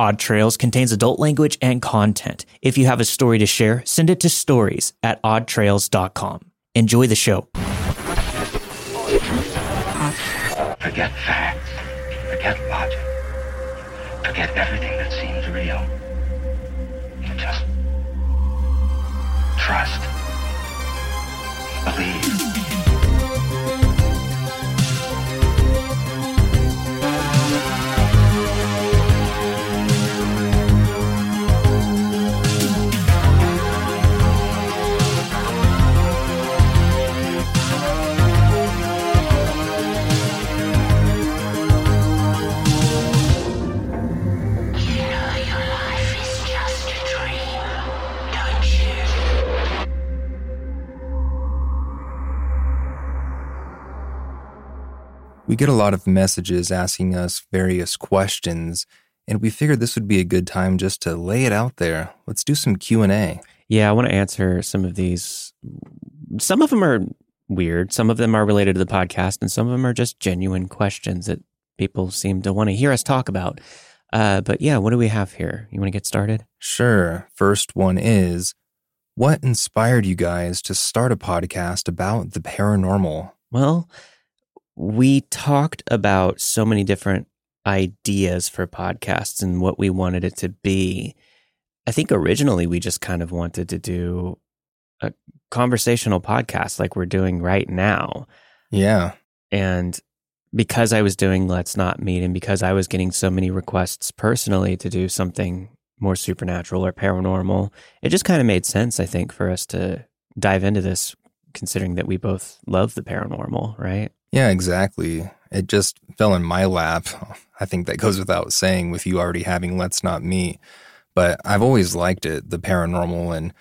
Odd Trails contains adult language and content. If you have a story to share, send it to stories at oddtrails.com. Enjoy the show. Forget facts. Forget logic. Forget everything that seems real. And just trust. Believe. We get a lot of messages asking us various questions, and we figured this would be a good time just to lay it out there. Let's do some Q&A. Yeah, I want to answer some of these. Some of them are weird. Some of them are related to the podcast, and some of them are just genuine questions that people seem to want to hear us talk about. Uh, but yeah, what do we have here? You want to get started? Sure. First one is what inspired you guys to start a podcast about the paranormal? Well, we talked about so many different ideas for podcasts and what we wanted it to be. I think originally we just kind of wanted to do a conversational podcast like we're doing right now. Yeah. And because I was doing Let's Not Meet and because I was getting so many requests personally to do something more supernatural or paranormal, it just kind of made sense, I think, for us to dive into this, considering that we both love the paranormal, right? Yeah, exactly. It just fell in my lap. I think that goes without saying with you already having Let's Not Meet. But I've always liked it, the paranormal and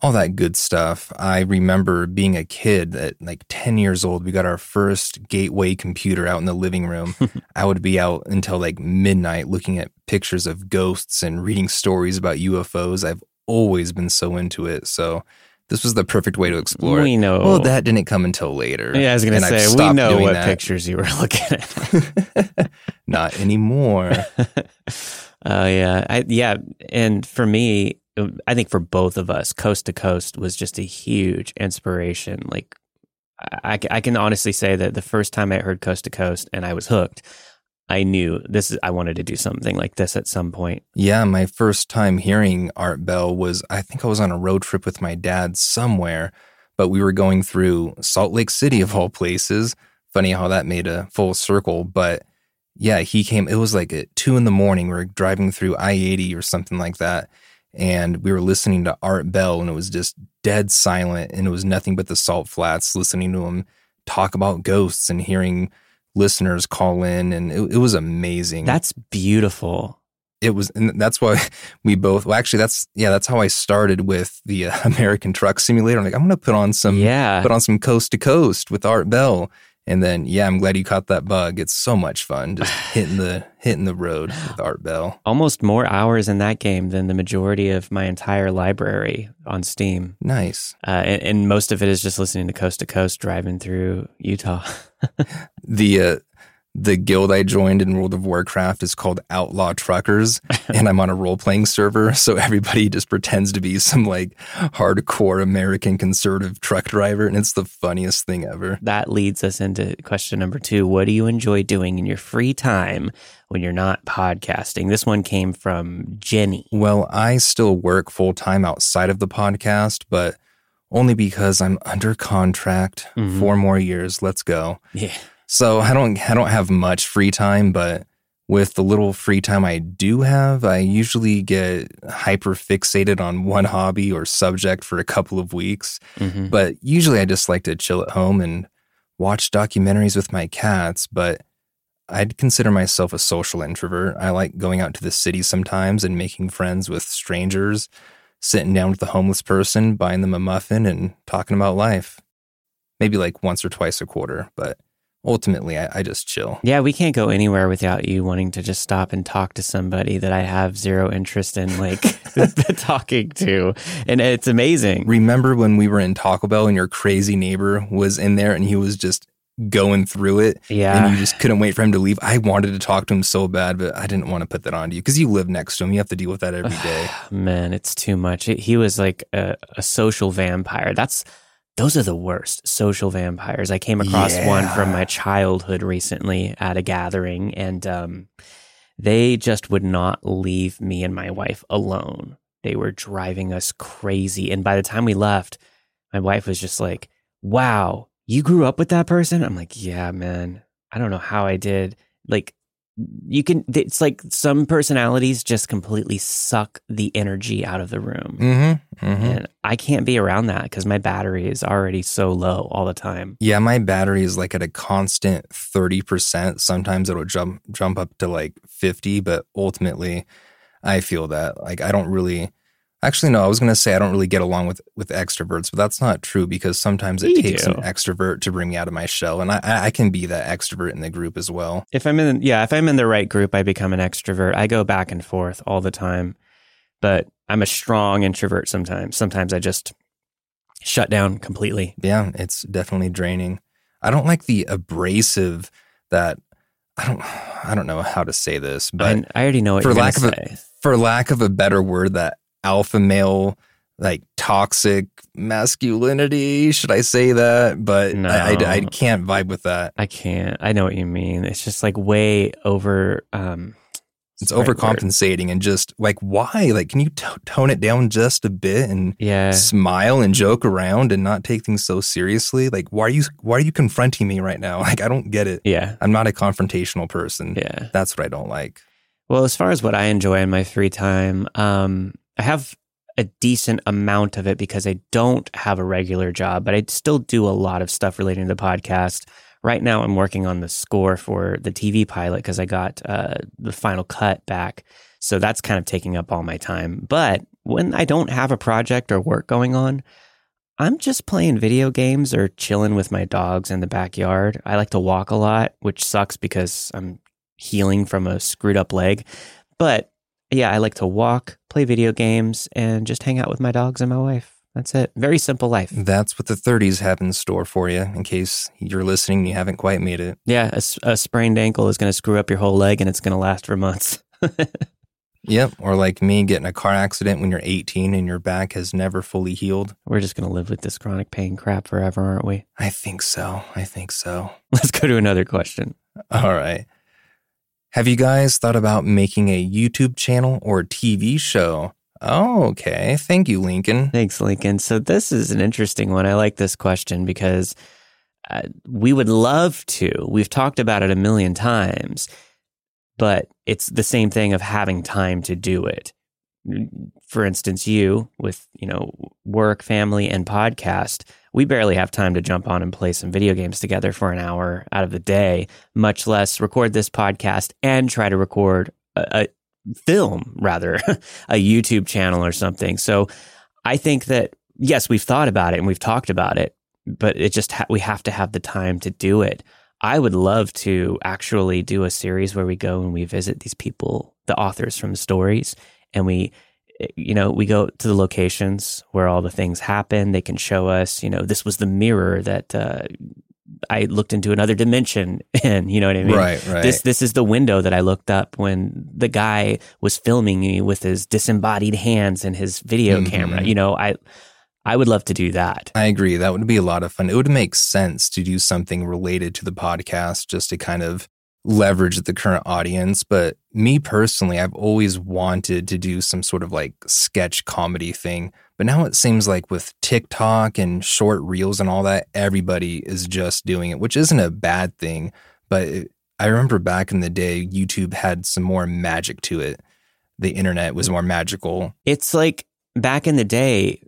all that good stuff. I remember being a kid at like 10 years old. We got our first gateway computer out in the living room. I would be out until like midnight looking at pictures of ghosts and reading stories about UFOs. I've always been so into it. So this was the perfect way to explore We it. know. Well, that didn't come until later. Yeah, I was gonna say, we know what that. pictures you were looking at. Not anymore. Oh yeah, I, yeah. And for me, I think for both of us, Coast to Coast was just a huge inspiration. Like, I, I can honestly say that the first time I heard Coast to Coast and I was hooked, I knew this is I wanted to do something like this at some point. Yeah, my first time hearing Art Bell was I think I was on a road trip with my dad somewhere, but we were going through Salt Lake City of all places. Funny how that made a full circle, but yeah, he came. It was like at two in the morning. We were driving through I 80 or something like that. And we were listening to Art Bell, and it was just dead silent. And it was nothing but the salt flats, listening to him talk about ghosts and hearing listeners call in. And it, it was amazing That's beautiful. it was and that's why we both well actually that's yeah that's how i started with the uh, american truck simulator i'm like i'm gonna put on some yeah, put on some coast to coast with art bell and then yeah i'm glad you caught that bug it's so much fun just hitting the hitting the road with art bell almost more hours in that game than the majority of my entire library on Steam. nice Uh, and, and most of it is just listening to Coast to Coast driving through Utah. the uh the guild I joined in World of Warcraft is called Outlaw Truckers, and I'm on a role playing server. So everybody just pretends to be some like hardcore American conservative truck driver, and it's the funniest thing ever. that leads us into question number two. What do you enjoy doing in your free time when you're not podcasting? This one came from Jenny. Well, I still work full time outside of the podcast, but only because I'm under contract. Mhm. Four more years. Let's go. Yeah. So I don't I don't have much free time, but with the little free time I do have, I usually get hyper fixated on one hobby or subject for a couple of weeks. Mhm. But usually I just like to chill at home and watch documentaries with my cats, but I'd consider myself a social introvert. I like going out to the city sometimes and making friends with strangers, sitting down with a homeless person, buying them a muffin and talking about life. Maybe like once or twice a quarter, but ultimately I, I just chill. Yeah, we can't go anywhere without you wanting to just stop and talk to somebody that I have zero interest in, like talking to. And it's amazing. Remember when we were in Taco Bell and your crazy neighbor was in there and he was just going through it Yeah. and you just couldn't wait for him to leave. I wanted to talk to him so bad, but I didn't want to put that on you because you live next to him. You have to deal with that every day. Man, it's too much. It- he was like a, a social vampire. That's those are the worst social vampires. I came across one from my childhood recently at a gathering, and um, they just would not leave me and my wife alone. They were driving us crazy, and by the time we left, my wife was just like, "Wow, you grew up with that person?" I'm like, "Yeah, man. I don't know how I did." Like you can it's like some personalities just completely suck the energy out of the room Mm-hmm. mm-hmm. and i can't be around that because my battery is already so low all the time Yeah, my battery is like at a constant 30%. Sometimes it'll jump jump up to like 50, but ultimately I feel that like I don't really Actually no, I was going to say I don't really get along with with extroverts, but that's not true because sometimes it You takes do. an extrovert to bring me out of my shell and I I I can be that extrovert in the group as well. if i'm in yeah if i'm in the right group i become an extrovert i go back and forth all the time but i'm a strong introvert sometimes sometimes i just shut down completely Yeah, it's definitely draining. I don't like the abrasive that I don't I don't know how to say this, but and i already know what for you're lack of a for lack of a better word, that alpha male like toxic masculinity. Should I say that? But No. I, I, I can't vibe with that. i can't i know what you mean it's just like way over um It's right word. overcompensating and just like why? Like, can you t- tone it down just a bit and yeah smile and joke around and not take things so seriously? Like, why are you why are you confronting me right now? Like, I don't get it. yeah I'm not a confrontational person. yeah That's what I don't like. Well, as far as what I enjoy in my free time, um, I have a decent amount of it because I don't have a regular job, but I still do a lot of stuff relating to the podcast. Right now, I'm working on the score for the TV pilot because I got uh, the final cut back. So that's kind of taking up all my time. But when I don't have a project or work going on, I'm just playing video games or chilling with my dogs in the backyard. I like to walk a lot, which sucks because I'm healing from a screwed up leg. But yeah, I like to walk, play video games, and just hang out with my dogs and my wife. That's it. Very simple life. That's what the 30s have in store for you. In case you're listening, and you haven't quite made it. Yeah, a sprained ankle is going to screw up your whole leg and it's going to last for months. Yep. Or like me, getting a car accident when you're 18 and your back has never fully healed. We're just going to live with this chronic pain crap forever, aren't we? I think so. I think so. Let's go to another question. All right. Have you guys thought about making a YouTube channel or TV show? Oh, okay. Thank you, Lincoln. Thanks, Lincoln. So this is an interesting one. I like this question because uh, we would love to. We've talked about it a million times, but it's the same thing of having time to do it. For instance, you with you know work, family, and podcast, we barely have time to jump on and play some video games together for an hour out of the day. Much less record this podcast and try to record a, a film, rather a YouTube channel or something. So I think that yes, we've thought about it and we've talked about it, but it just ha- we have to have the time to do it. I would love to actually do a series where we go and we visit these people, the authors from stories, and we you know, we go to the locations where all the things happen. They can show us, you know, this was the mirror that uh, I looked into another dimension in. You know what I mean? right, right. This this is the window that I looked up when the guy was filming me with his disembodied hands and his video Mhm. camera. You know, I I would love to do that. I agree. That would be a lot of fun. It would make sense to do something related to the podcast just to kind of leverage the current audience. But me personally, I've always wanted to do some sort of like sketch comedy thing. But now it seems like with TikTok and short reels and all that, everybody is just doing it, which isn't a bad thing. But I remember back in the day, YouTube had some more magic to it. The internet was more magical. It's like back in the day,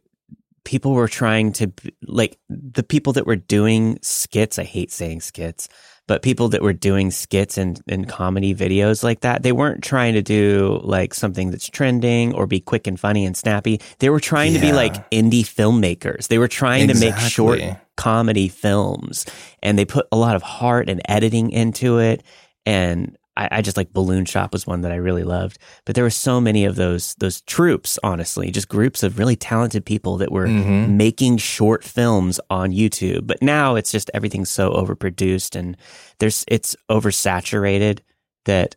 people were trying to like the people that were doing skits. I hate saying skits, but people that were doing skits and, and comedy videos like that, they weren't trying to do like something that's trending or be quick and funny and snappy. They were trying to be like indie filmmakers. They were trying to make short comedy films and they put a lot of heart and editing into it. And I, I just like Balloon Shop was one that I really loved. But there were so many of those those troupes, honestly, just groups of really talented people that were Mhm. making short films on YouTube. But now it's just everything's so overproduced and there's it's oversaturated that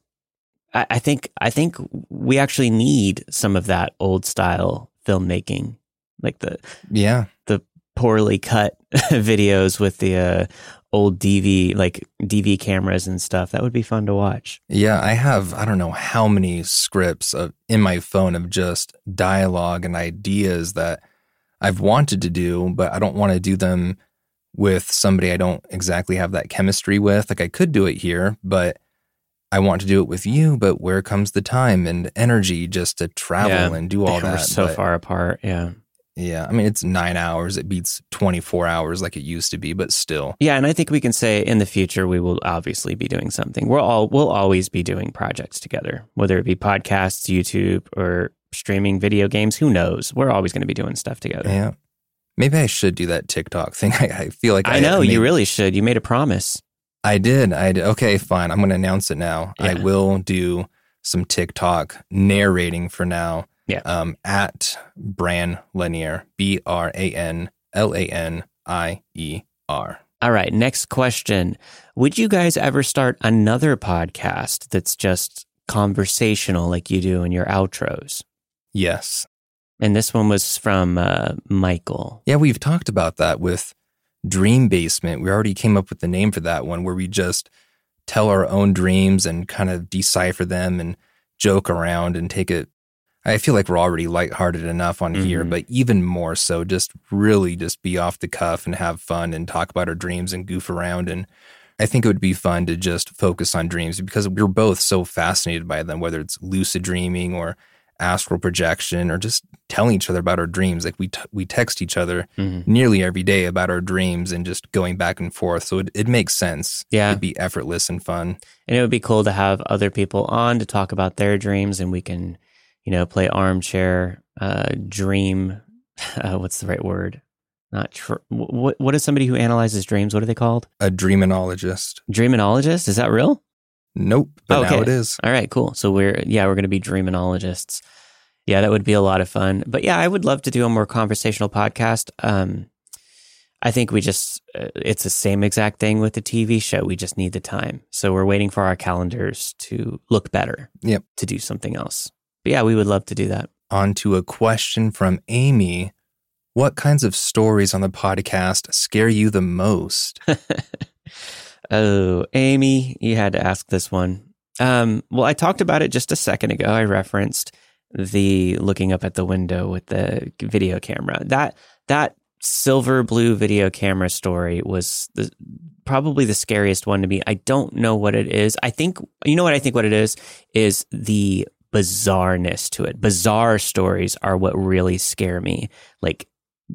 I, I think I think we actually need some of that old style filmmaking, like the Yeah. The poorly cut videos with the uh, old DV like DV cameras and stuff. That would be fun to watch. Yeah, I have I don't know how many scripts of, in my phone of just dialogue and ideas that I've wanted to do, but I don't want to do them with somebody I don't exactly have that chemistry with. Like I could do it here, but I want to do it with you, but where comes the time and energy just to travel Yeah. and do all We're that? so But, far apart. Yeah. Yeah, I mean it's 9 hours. It beats 24 hours like it used to be, but still. Yeah, and I think we can say in the future we will obviously be doing something. We're all we'll always be doing projects together, whether it be podcasts, YouTube, or streaming video games. Who knows? We're always going to be doing stuff together. Yeah. Maybe I should do that TikTok thing. I, I feel like I know you made- really should. You made a promise. I did. I did. Okay, fine. I'm going to announce it now. I will do some TikTok narrating for now. Yeah. Um, at Bran Lanier, B R A N L A N I E R. All right, next question. Would you guys ever start another podcast that's just conversational like you do in your outros? Yes. And this one was from uh, Michael. Yeah, we've talked about that with Dream Basement. We already came up with the name for that one where we just tell our own dreams and kind of decipher them and joke around and take it. I feel like we're already lighthearted enough on here, Mhm. but even more so, just really just be off the cuff and have fun and talk about our dreams and goof around. And I think it would be fun to just focus on dreams because we're both so fascinated by them, whether it's lucid dreaming or astral projection or just telling each other about our dreams. Like we t- we text each other Mhm. nearly every day about our dreams and just going back and forth. So it, it makes sense. Yeah. It'd be effortless and fun. And it would be cool to have other people on to talk about their dreams and we can, you know, play armchair uh, dream. Uh, what's the right word? Not tr- what. What is somebody who analyzes dreams? What are they called? A dreaminologist. Dreaminologist? Is that real? Nope. But Okay. now it is. All right, cool. So we're yeah, we're going to be dreaminologists. Yeah, that would be a lot of fun. But yeah, I would love to do a more conversational podcast. Um, I think we just uh, it's the same exact thing with the TV show. We just need the time. So we're waiting for our calendars to look better. Yep. To do something else. But yeah, we would love to do that. On to a question from Amy. What kinds of stories on the podcast scare you the most? oh, Amy, you had to ask this one. Um, well, I talked about it just a second ago. I referenced the looking up at the window with the video camera. That that silver blue video camera story was the, probably the scariest one to me. I don't know what it is. I think you know what I think what it is is the bizarreness to it. Bizarre stories are what really scare me. Like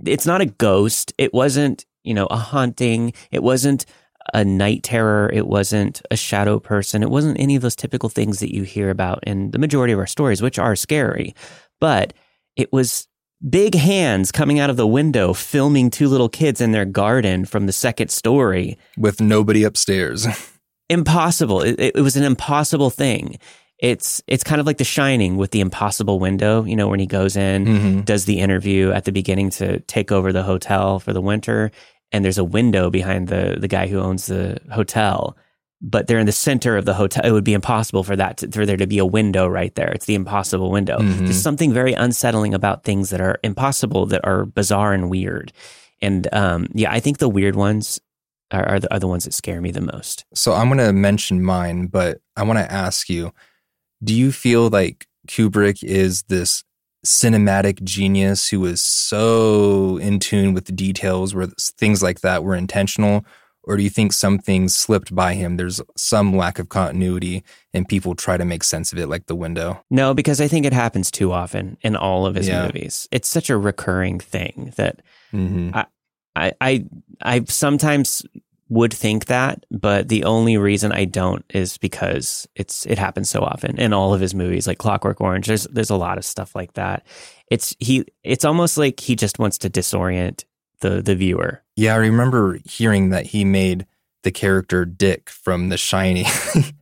it's not a ghost. It wasn't, you know, a haunting. It wasn't a night terror. It wasn't a shadow person. It wasn't any of those typical things that you hear about in the majority of our stories, which are scary. But it was big hands coming out of the window filming two little kids in their garden from the second story. With nobody upstairs. Impossible. It, it was an impossible thing. It's it's kind of like The Shining with the impossible window. You know when he goes in, hmm does the interview at the beginning to take over the hotel for the winter and there's a window behind the the guy who owns the hotel but they're in the center of the hotel. It would be impossible for that to, for there to be a window right there. It's the impossible window. Mhm. there's something very unsettling about things that are impossible that are bizarre and weird. And um, yeah i think the weird ones are, are, the, are the ones that scare me the most. So I'm going to mention mine, but I want to ask you do you feel like Kubrick is this cinematic genius who is so in tune with the details where things like that were intentional? Or do you think some things slipped by him? There's some lack of continuity and people try to make sense of it, like the window. no because i think it happens too often in all of his Yeah. movies it's such a recurring thing that hmm I, I I sometimes would think that, but the only reason I don't is because it's it happens so often in all of his movies, like Clockwork Orange. There's there's a lot of stuff like that. It's he it's almost like he just wants to disorient the the viewer. Yeah, I remember hearing that he made the character Dick from The Shining,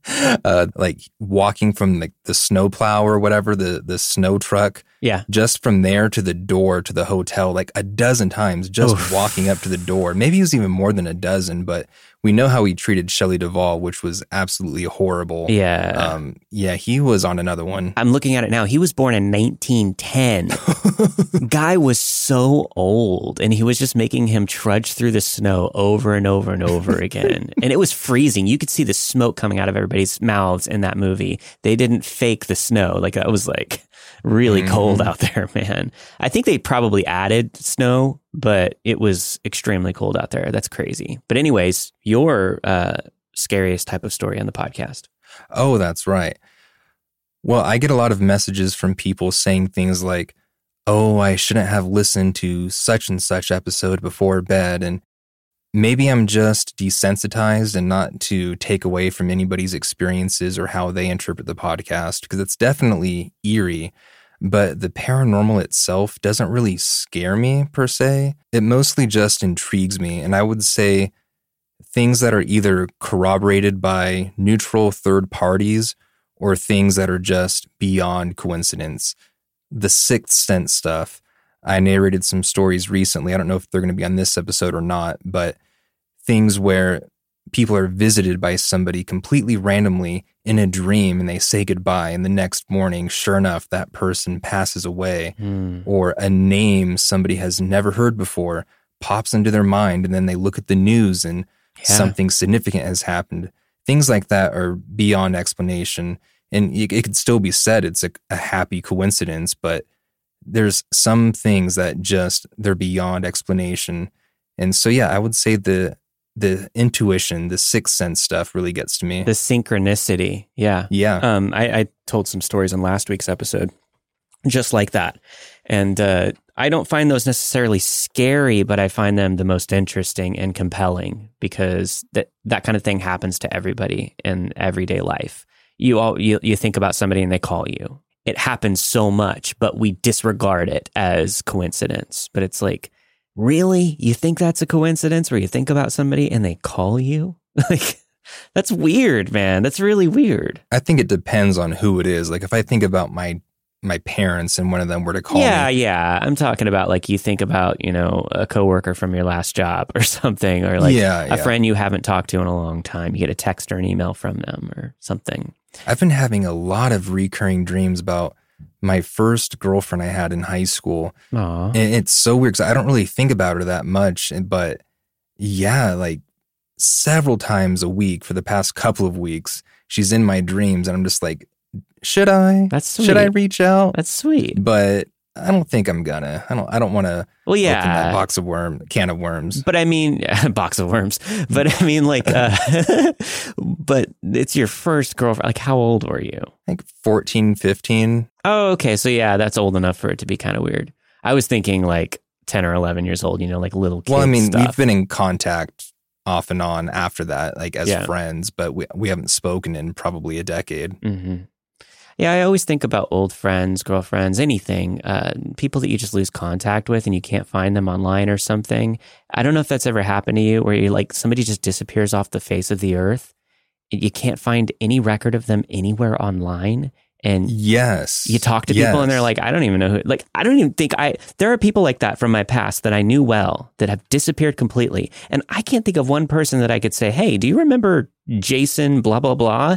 uh, like walking from the, the snowplow or whatever, the, the snow truck, Yeah. just from there to the door to the hotel, like a dozen times, just Oof. walking up to the door. Maybe it was even more than a dozen, but we know how he treated Shelley Duvall, which was absolutely horrible. Yeah. Um, yeah, he was on another one. I'm looking at it now. He was born in 1910. Guy was so old and he was just making him trudge through the snow over and over and over again. and it was freezing. You could see the smoke coming out of everybody's mouths in that movie. They didn't fake the snow. Like that was like really cold out there, man. I think they probably added snow, but it was extremely cold out there. That's crazy. But anyways, your uh, scariest type of story on the podcast. Oh, that's right. Well, I get a lot of messages from people saying things like, oh, I shouldn't have listened to such and such episode before bed. And maybe I'm just desensitized and not to take away from anybody's experiences or how they interpret the podcast, because it's definitely eerie. But the paranormal itself doesn't really scare me per se. It mostly just intrigues me. And I would say things that are either corroborated by neutral third parties or things that are just beyond coincidence. The sixth sense stuff. I narrated some stories recently. I don't know if they're going to be on this episode or not, but things where people are visited by somebody completely randomly in a dream and they say goodbye. And the next morning, sure enough, that person passes away hmm. or a name somebody has never heard before pops into their mind and then they look at the news and Yeah. something significant has happened things like that are beyond explanation and it, it could still be said it's a, a happy coincidence but there's some things that just they're beyond explanation and so yeah i would say the the intuition the sixth sense stuff really gets to me The synchronicity. Yeah. yeah Um, I, I told some stories in last week's episode, just like that, and uh, I don't find those necessarily scary, but I find them the most interesting and compelling because that that kind of thing happens to everybody in everyday life. You all you you think about somebody and they call you. It happens so much, but we disregard it as coincidence. But it's like, really, you think that's a coincidence where you think about somebody and they call you? like. That's weird, man. That's really weird. i think it depends on who it is like if i think about my my parents and one of them were to call yeah, me yeah. I'm talking about like you think about, you know, a coworker from your last job or something, or like Yeah, a yeah. friend you haven't talked to in a long time. You get a text or an email from them or something. I've been having a lot of recurring dreams about my first girlfriend I had in high school. Aw. And it's so weird because I don't really think about her that much. But yeah, like several times a week for the past couple of weeks, she's in my dreams. And I'm just like, should I? That's Should I reach out? That's sweet. But I don't think I'm gonna. I don't. I don't want to Well, open that yeah. box of worm, can of worms. But I mean, box of worms. But I mean, like, uh, but it's your first girlfriend. Like, how old were you? Like 14, 15. Oh, okay. So yeah, that's old enough for it to be kind of weird. I was thinking like 10 or 11 years old, you know, like little kid Well, I mean, stuff. we've been in contact off and on after that, like as Yeah. friends, but we we haven't spoken in probably a decade. hmm Yeah, I always think about old friends, girlfriends, anything, uh, people that you just lose contact with and you can't find them online or something. I don't know if that's ever happened to you where you like somebody just disappears off the face of the earth. and You can't find any record of them anywhere online. And Yes. you talk to people and they're like, I don't even know who, like, I don't even think I, there are people like that from my past that I knew well that have disappeared completely. And I can't think of one person that I could say, Hey, do you remember Jason, blah, blah, blah?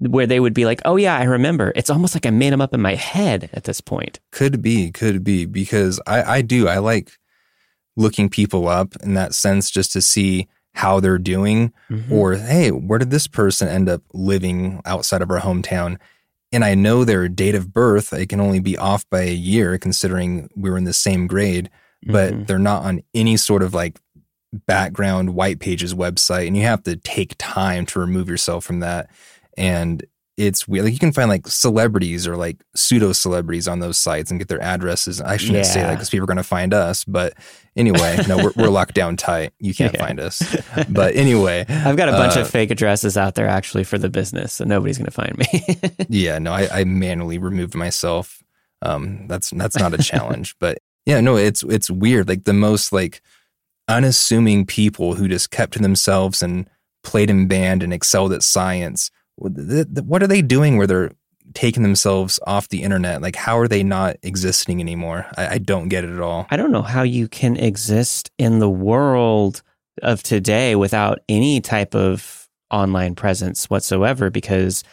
Where they would be like, Oh, yeah, I remember. It's almost like I made them up in my head at this point. Could be, could be, because I, I do. I like looking people up in that sense just to see how they're doing Mhm. or, hey, where did this person end up living outside of our hometown? And I know their date of birth, it can only be off by a year considering we were in the same grade, but Mhm. they're not on any sort of like background white pages website. And you have to take time to remove yourself from that. And it's weird. Like you can find like celebrities or like pseudo celebrities on those sites and get their addresses. I shouldn't say that because people are going to find us. But anyway, no, we're, we're locked down tight. You can't Yeah. find us. But anyway, I've got a bunch uh, of fake addresses out there actually for the business, so nobody's going to find me. yeah, no, I, I manually removed myself. Um, that's that's not a challenge, but yeah, no, it's it's weird. Like the most like unassuming people who just kept to themselves and played in band and excelled at science. What th- th- what are they doing where they're taking themselves off the internet? Like, how are they not existing anymore? I, I don't get it at all. I don't know how you can exist in the world of today without any type of online presence whatsoever because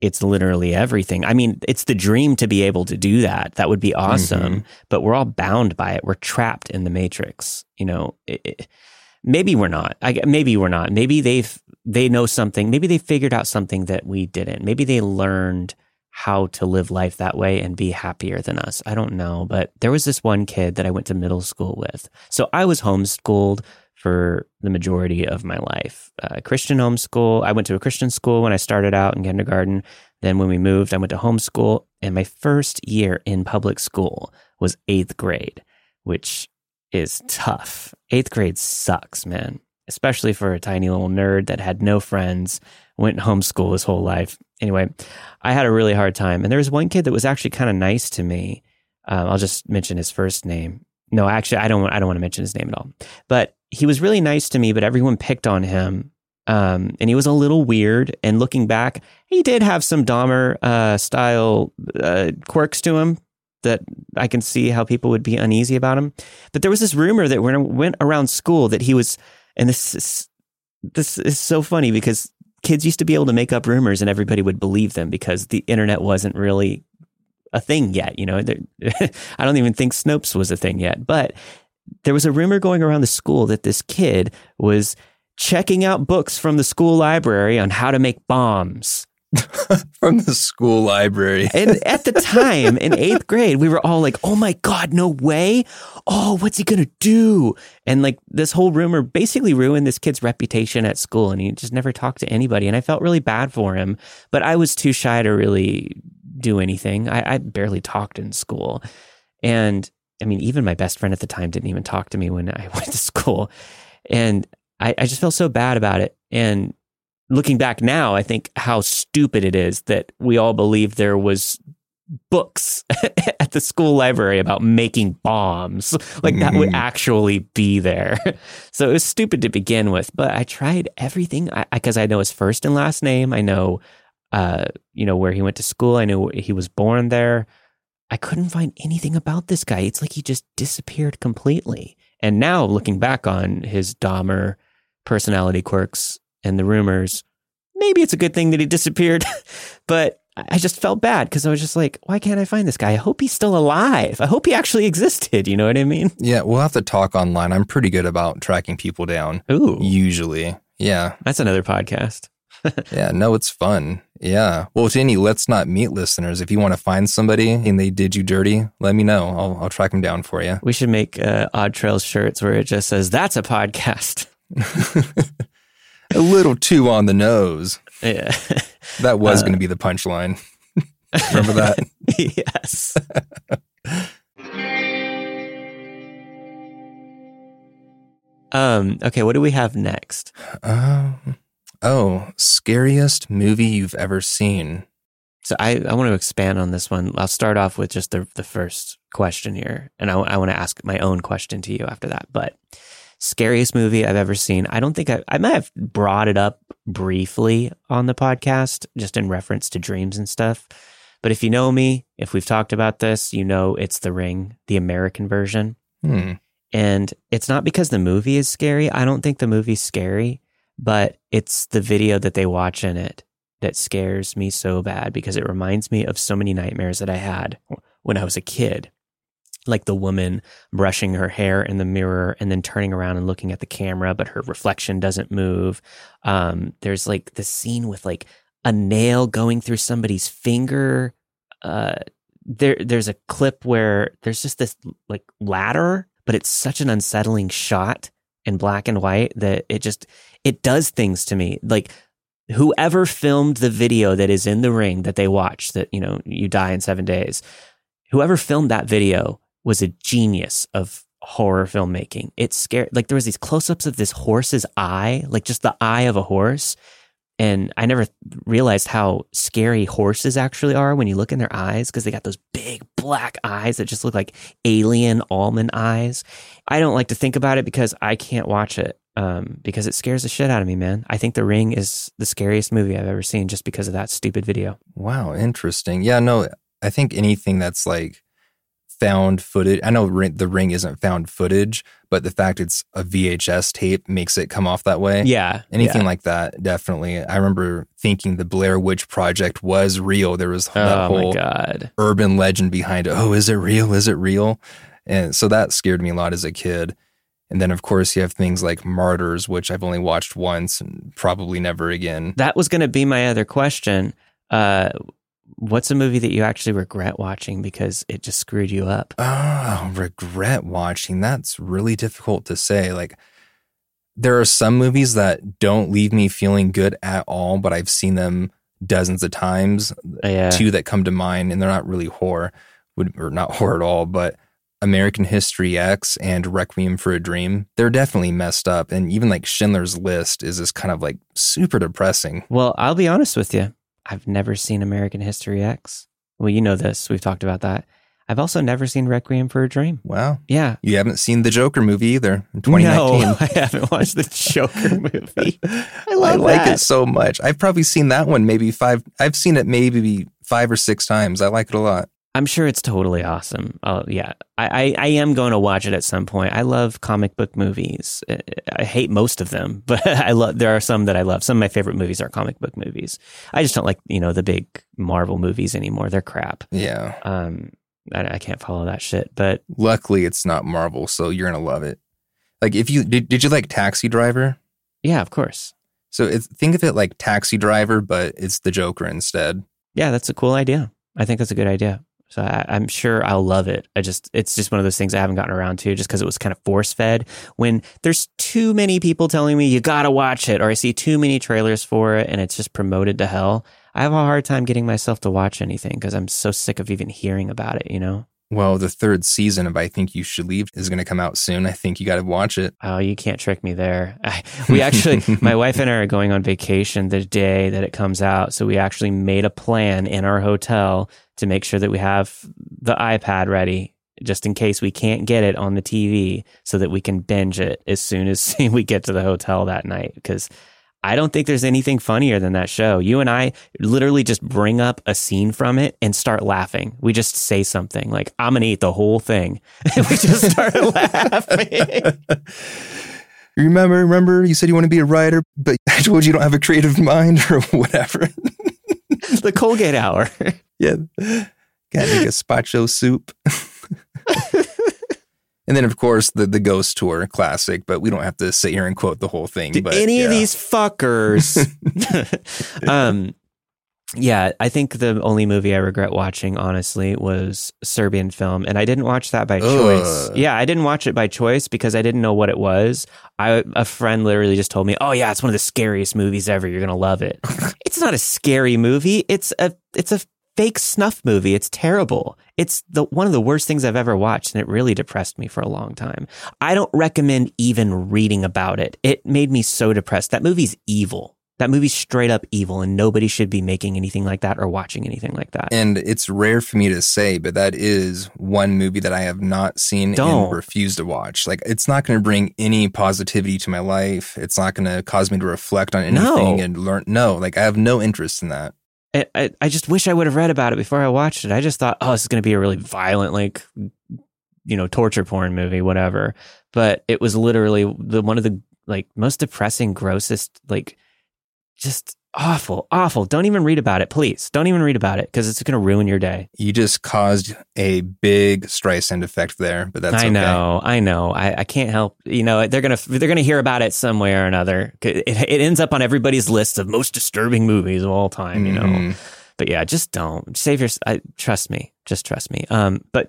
it's literally everything. I mean, it's the dream to be able to do that. That would be awesome, mm-hmm. but we're all bound by it. We're trapped in the matrix. You know, it, it- maybe we're not. I, maybe we're not. Maybe they've they know something. Maybe they figured out something that we didn't. Maybe they learned how to live life that way and be happier than us. I don't know, but there was this one kid that I went to middle school with. So I was homeschooled for the majority of my life. Uh, Christian homeschool. I went to a Christian school when I started out in kindergarten. Then when we moved, I went to homeschool. And my first year in public school was eighth grade, which is tough. Eighth grade sucks, man, especially for a tiny little nerd that had no friends, went homeschool his whole life. Anyway, I had a really hard time. And there was one kid that was actually kind of nice to me. Um, I'll just mention his first name. No, actually, I don't. I don't want to mention his name at all. But he was really nice to me. But everyone picked on him, um, and he was a little weird. And looking back, he did have some Dahmer uh, style uh, quirks to him that I can see how people would be uneasy about him. But there was this rumor that went around school that he was, and this is this is so funny because kids used to be able to make up rumors and everybody would believe them because the internet wasn't really a thing yet. You know, I don't even think Snopes was a thing yet. But there was a rumor going around the school that this kid was checking out books from the school library on how to make bombs. From the school library. And at the time in eighth grade, we were all like, oh my God, no way. Oh, what's he going to do? And like this whole rumor basically ruined this kid's reputation at school. And he just never talked to anybody. And I felt really bad for him, but I was too shy to really do anything. I, I barely talked in school. And I mean, even my best friend at the time didn't even talk to me when I went to school. And I, I just felt so bad about it. And looking back now, I think how stupid it is that we all believe there was books at the school library about making bombs. Like that would Mhm. actually be there. So it was stupid to begin with, but I tried everything I because I, know his first and last name. I know, uh, you know, where he went to school. I know he was born there. I couldn't find anything about this guy. It's like he just disappeared completely. And now looking back on his Dahmer personality quirks and the rumors, maybe it's a good thing that he disappeared. but I just felt bad because I was just like, why can't I find this guy? I hope he's still alive. I hope he actually existed. You know what I mean? Yeah, we'll have to talk online. I'm pretty good about tracking people down. Ooh, Usually. Yeah. that's another podcast. Yeah. No, it's fun. Yeah. Well, to any Let's Not Meet listeners, if you want to find somebody and they did you dirty, let me know. I'll, I'll track them down for you. We should make uh, Odd Trails shirts where it just says, that's a podcast. A little too on the nose. Yeah. That was Uh, going to be the punchline. Remember that? yes. um, okay, what do we have next? Um, oh, scariest movie you've ever seen. So I, I want to expand on this one. I'll start off with just the, the first question here, and I, I want to ask my own question to you after that. But scariest movie I've ever seen. I don't think I, I might have brought it up briefly on the podcast, just in reference to dreams and stuff. But if you know me, if we've talked about this, you know it's The Ring, the American version. Hmm. And it's not because the movie is scary. I don't think the movie's scary, but it's the video that they watch in it that scares me so bad because it reminds me of so many nightmares that I had when I was a kid. Like the woman brushing her hair in the mirror and then turning around and looking at the camera, but her reflection doesn't move. Um, there's like the scene with like a nail going through somebody's finger. Uh, there, there's a clip where there's just this like ladder, but it's such an unsettling shot in black and white that it just it does things to me. Like whoever filmed the video that is in the ring that they watched that you know you die in seven days whoever filmed that video was a genius of horror filmmaking it scared like there was these close-ups of this horse's eye like just the eye of a horse and i never realized how scary horses actually are when you look in their eyes because they got those big black eyes that just look like alien almond eyes i don't like to think about it because i can't watch it um, because it scares the shit out of me, man. I think The Ring is the scariest movie I've ever seen just because of that stupid video. Wow, interesting. Yeah, no, I think anything that's like found footage. I know the ring isn't found footage, but the fact it's a VHS tape makes it come off that way. Yeah. Anything yeah. like that, definitely. I remember thinking the Blair Witch Project was real. There was that Oh my whole god. urban legend behind it. Oh, is it real? Is it real? And so that scared me a lot as a kid. And then, of course, you have things like Martyrs, which I've only watched once and probably never again. That was going to be my other question. Uh, what's a movie that you actually regret watching because it just screwed you up? Oh, regret watching. That's really difficult to say. Like, there are some movies that don't leave me feeling good at all, but I've seen them dozens of times. Oh, yeah. Two that come to mind, and they're not really horror, would or not horror at all, but American History X and Requiem for a Dream. They're definitely messed up, and even like Schindler's List is just kind of like super depressing. Well, I'll be honest with you. I've never seen American History X. Well, you know this. We've talked about that. I've also never seen Requiem for a Dream. Wow. Yeah. You haven't seen the Joker movie either in 2019. No, I haven't watched the Joker movie. I love I like that. it so much. I've probably seen that one maybe five. I've seen it maybe five or six times. I like it a lot. I'm sure it's totally awesome. Oh yeah, I, I, I am going to watch it at some point. I love comic book movies. I- hate most of them, but I love. There are some that I love. Some of my favorite movies are comic book movies. I just don't like you know the big Marvel movies anymore. They're crap. Yeah. Um, I, I can't follow that shit. But Luckily, it's not Marvel, so you're gonna love it. Like if you did, did you like Taxi Driver? yeah, of course. So it's, think of it like Taxi Driver, but it's the Joker instead. Yeah, that's a cool idea. I think that's a good idea. So I, I'm sure I'll love it. I just, it's just one of those things I haven't gotten around to just because it was kind of force fed. When there's too many people telling me you gotta watch it, or I see too many trailers for it and it's just promoted to hell, I have a hard time getting myself to watch anything because I'm so sick of even hearing about it, you know? Well, the third season of I Think You Should Leave is going to come out soon. I think you got to watch it. Oh, you can't trick me there. I, we actually, my wife and I are going on vacation the day that it comes out. So we actually made a plan in our hotel to make sure that we have the iPad ready just in case we can't get it on the TV so that we can binge it as soon as we get to the hotel that night. Because I don't think there's anything funnier than that show. You and I literally just bring up a scene from it and start laughing. We just say something like, I'm going to eat the whole thing. And we just start laughing. Remember, remember, you said you want to be a writer, but I told you you don't have a creative mind or whatever. the Colgate hour. yeah. Got to make a spacho soup. And then, of course, the, the Ghost Tour classic, but we don't have to sit here and quote the whole thing. Do but any of these fuckers. um, yeah, I think the only movie I regret watching, honestly, was Serbian film, and I didn't watch that by choice. Ugh. Yeah, I didn't watch it by choice because I didn't know what it was. I a friend literally just told me, "Oh yeah, it's one of the scariest movies ever. You're gonna love it." it's not a scary movie. It's a it's a fake snuff movie. It's terrible. It's the one of the worst things I've ever watched, and it really depressed me for a long time. I don't recommend even reading about it. It made me so depressed. That movie's evil. That movie's straight up evil, and nobody should be making anything like that or watching anything like that. And it's rare for me to say, but that is one movie that I have not seen Don't. and refuse to watch. Like, it's not going to bring any positivity to my life. It's not going to cause me to reflect on anything No. and learn. No, like, I have no interest in that. I, I, just wish I would have read about it before I watched it. I just thought, oh, this is going to be a really violent, like, you know, torture porn movie, whatever. But it was literally the one of the like most depressing, grossest, like, just awful, awful. Don't even read about it, please. Don't even read about it because it's going to ruin your day. You just caused a big Streisand effect there, but that's I okay. know, I know. I, I can't help. You know, they're gonna they're gonna hear about it some way or another. It, it ends up on everybody's list of most disturbing movies of all time. You know. Mhm. But yeah, just don't save your. I, trust me, just trust me. Um, but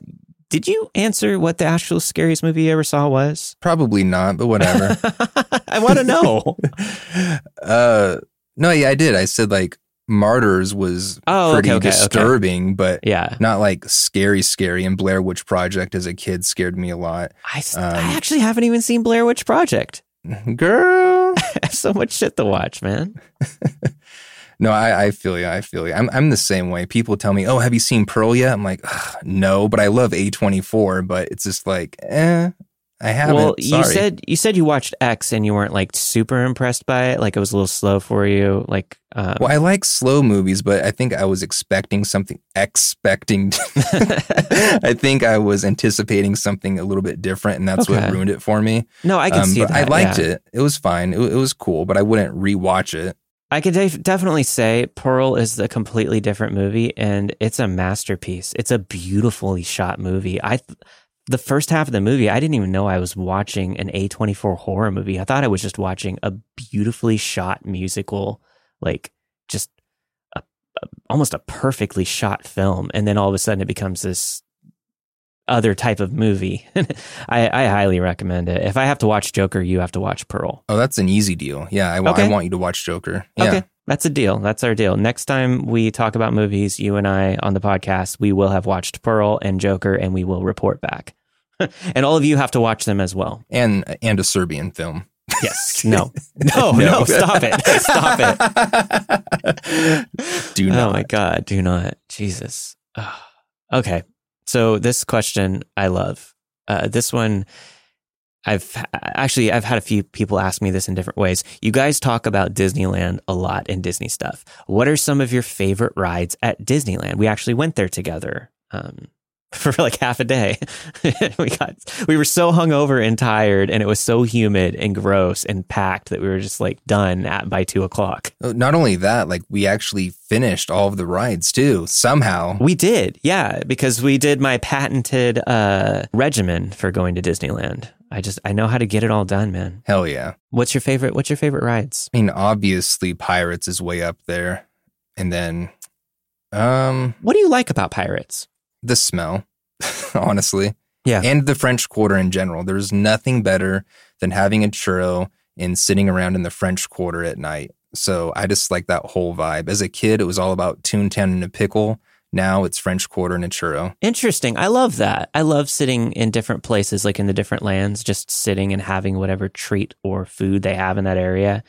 did you answer what the actual scariest movie you ever saw was? Probably not, but whatever. I want to know. uh, no, yeah, I did. I said like Martyrs was Oh, pretty okay, okay, okay. disturbing, but yeah, not like scary, scary. And Blair Witch Project as a kid scared me a lot. I, Um, I actually haven't even seen Blair Witch Project. Girl. I have so much shit to watch, man. No, I, I feel you. I feel you. I'm, I'm the same way. People tell me, "Oh, have you seen Pearl yet?" I'm like, "No," but I love A24. But it's just like, eh, I haven't. well, you said you said you watched X and you weren't like super impressed by it. Like it was a little slow for you. Like, um, Well, I like slow movies, but I think I was expecting something. Expecting. I think I was anticipating something a little bit different, and that's Okay. what ruined it for me. no, I can Um, see that. I liked yeah. it. It was fine. It, it was cool, but I wouldn't rewatch it. I could def- definitely say Pearl is a completely different movie, and it's a masterpiece. It's a beautifully shot movie. I, th- the first half of the movie, I didn't even know I was watching an A twenty four horror movie. I thought I was just watching a beautifully shot musical, like just a, a, almost a perfectly shot film, and then all of a sudden it becomes this other type of movie. I, I highly recommend it. If I have to watch Joker, you have to watch Pearl. Oh, that's an easy deal. Yeah, I, Okay. I want you to watch Joker. Yeah. Okay. That's a deal. That's our deal. Next time we talk about movies, you and I on the podcast, we will have watched Pearl and Joker and we will report back. and all of you have to watch them as well. And and a Serbian film. Yes. No. No, no, stop it. Stop it. Do not. Oh my God. Do not. Jesus. Ugh. Okay. So this question I love. Uh, this one, I've actually I've had a few people ask me this in different ways. You guys talk about Disneyland a lot and Disney stuff. What are some of your favorite rides at Disneyland? We actually went there together um, for like half a day. we got we were so hungover and tired, and it was so humid and gross and packed that we were just like done at by two o'clock. Oh, Not only that, like we actually finished all of the rides too. Somehow. We did, yeah, because we did my patented uh, regimen for going to Disneyland. I just I know how to get it all done, man. Hell yeah. What's your favorite? What's your favorite rides? I mean, obviously Pirates is way up there. And then um What do you like about Pirates? The smell, honestly. Yeah. And the French Quarter in general. There's nothing better than having a churro and sitting around in the French Quarter at night. So I just like that whole vibe. As a kid, it was all about Toontown and a pickle. Now it's French Quarter and a churro. Interesting. I love that. I love sitting in different places, like in the different lands, just sitting and having whatever treat or food they have in that area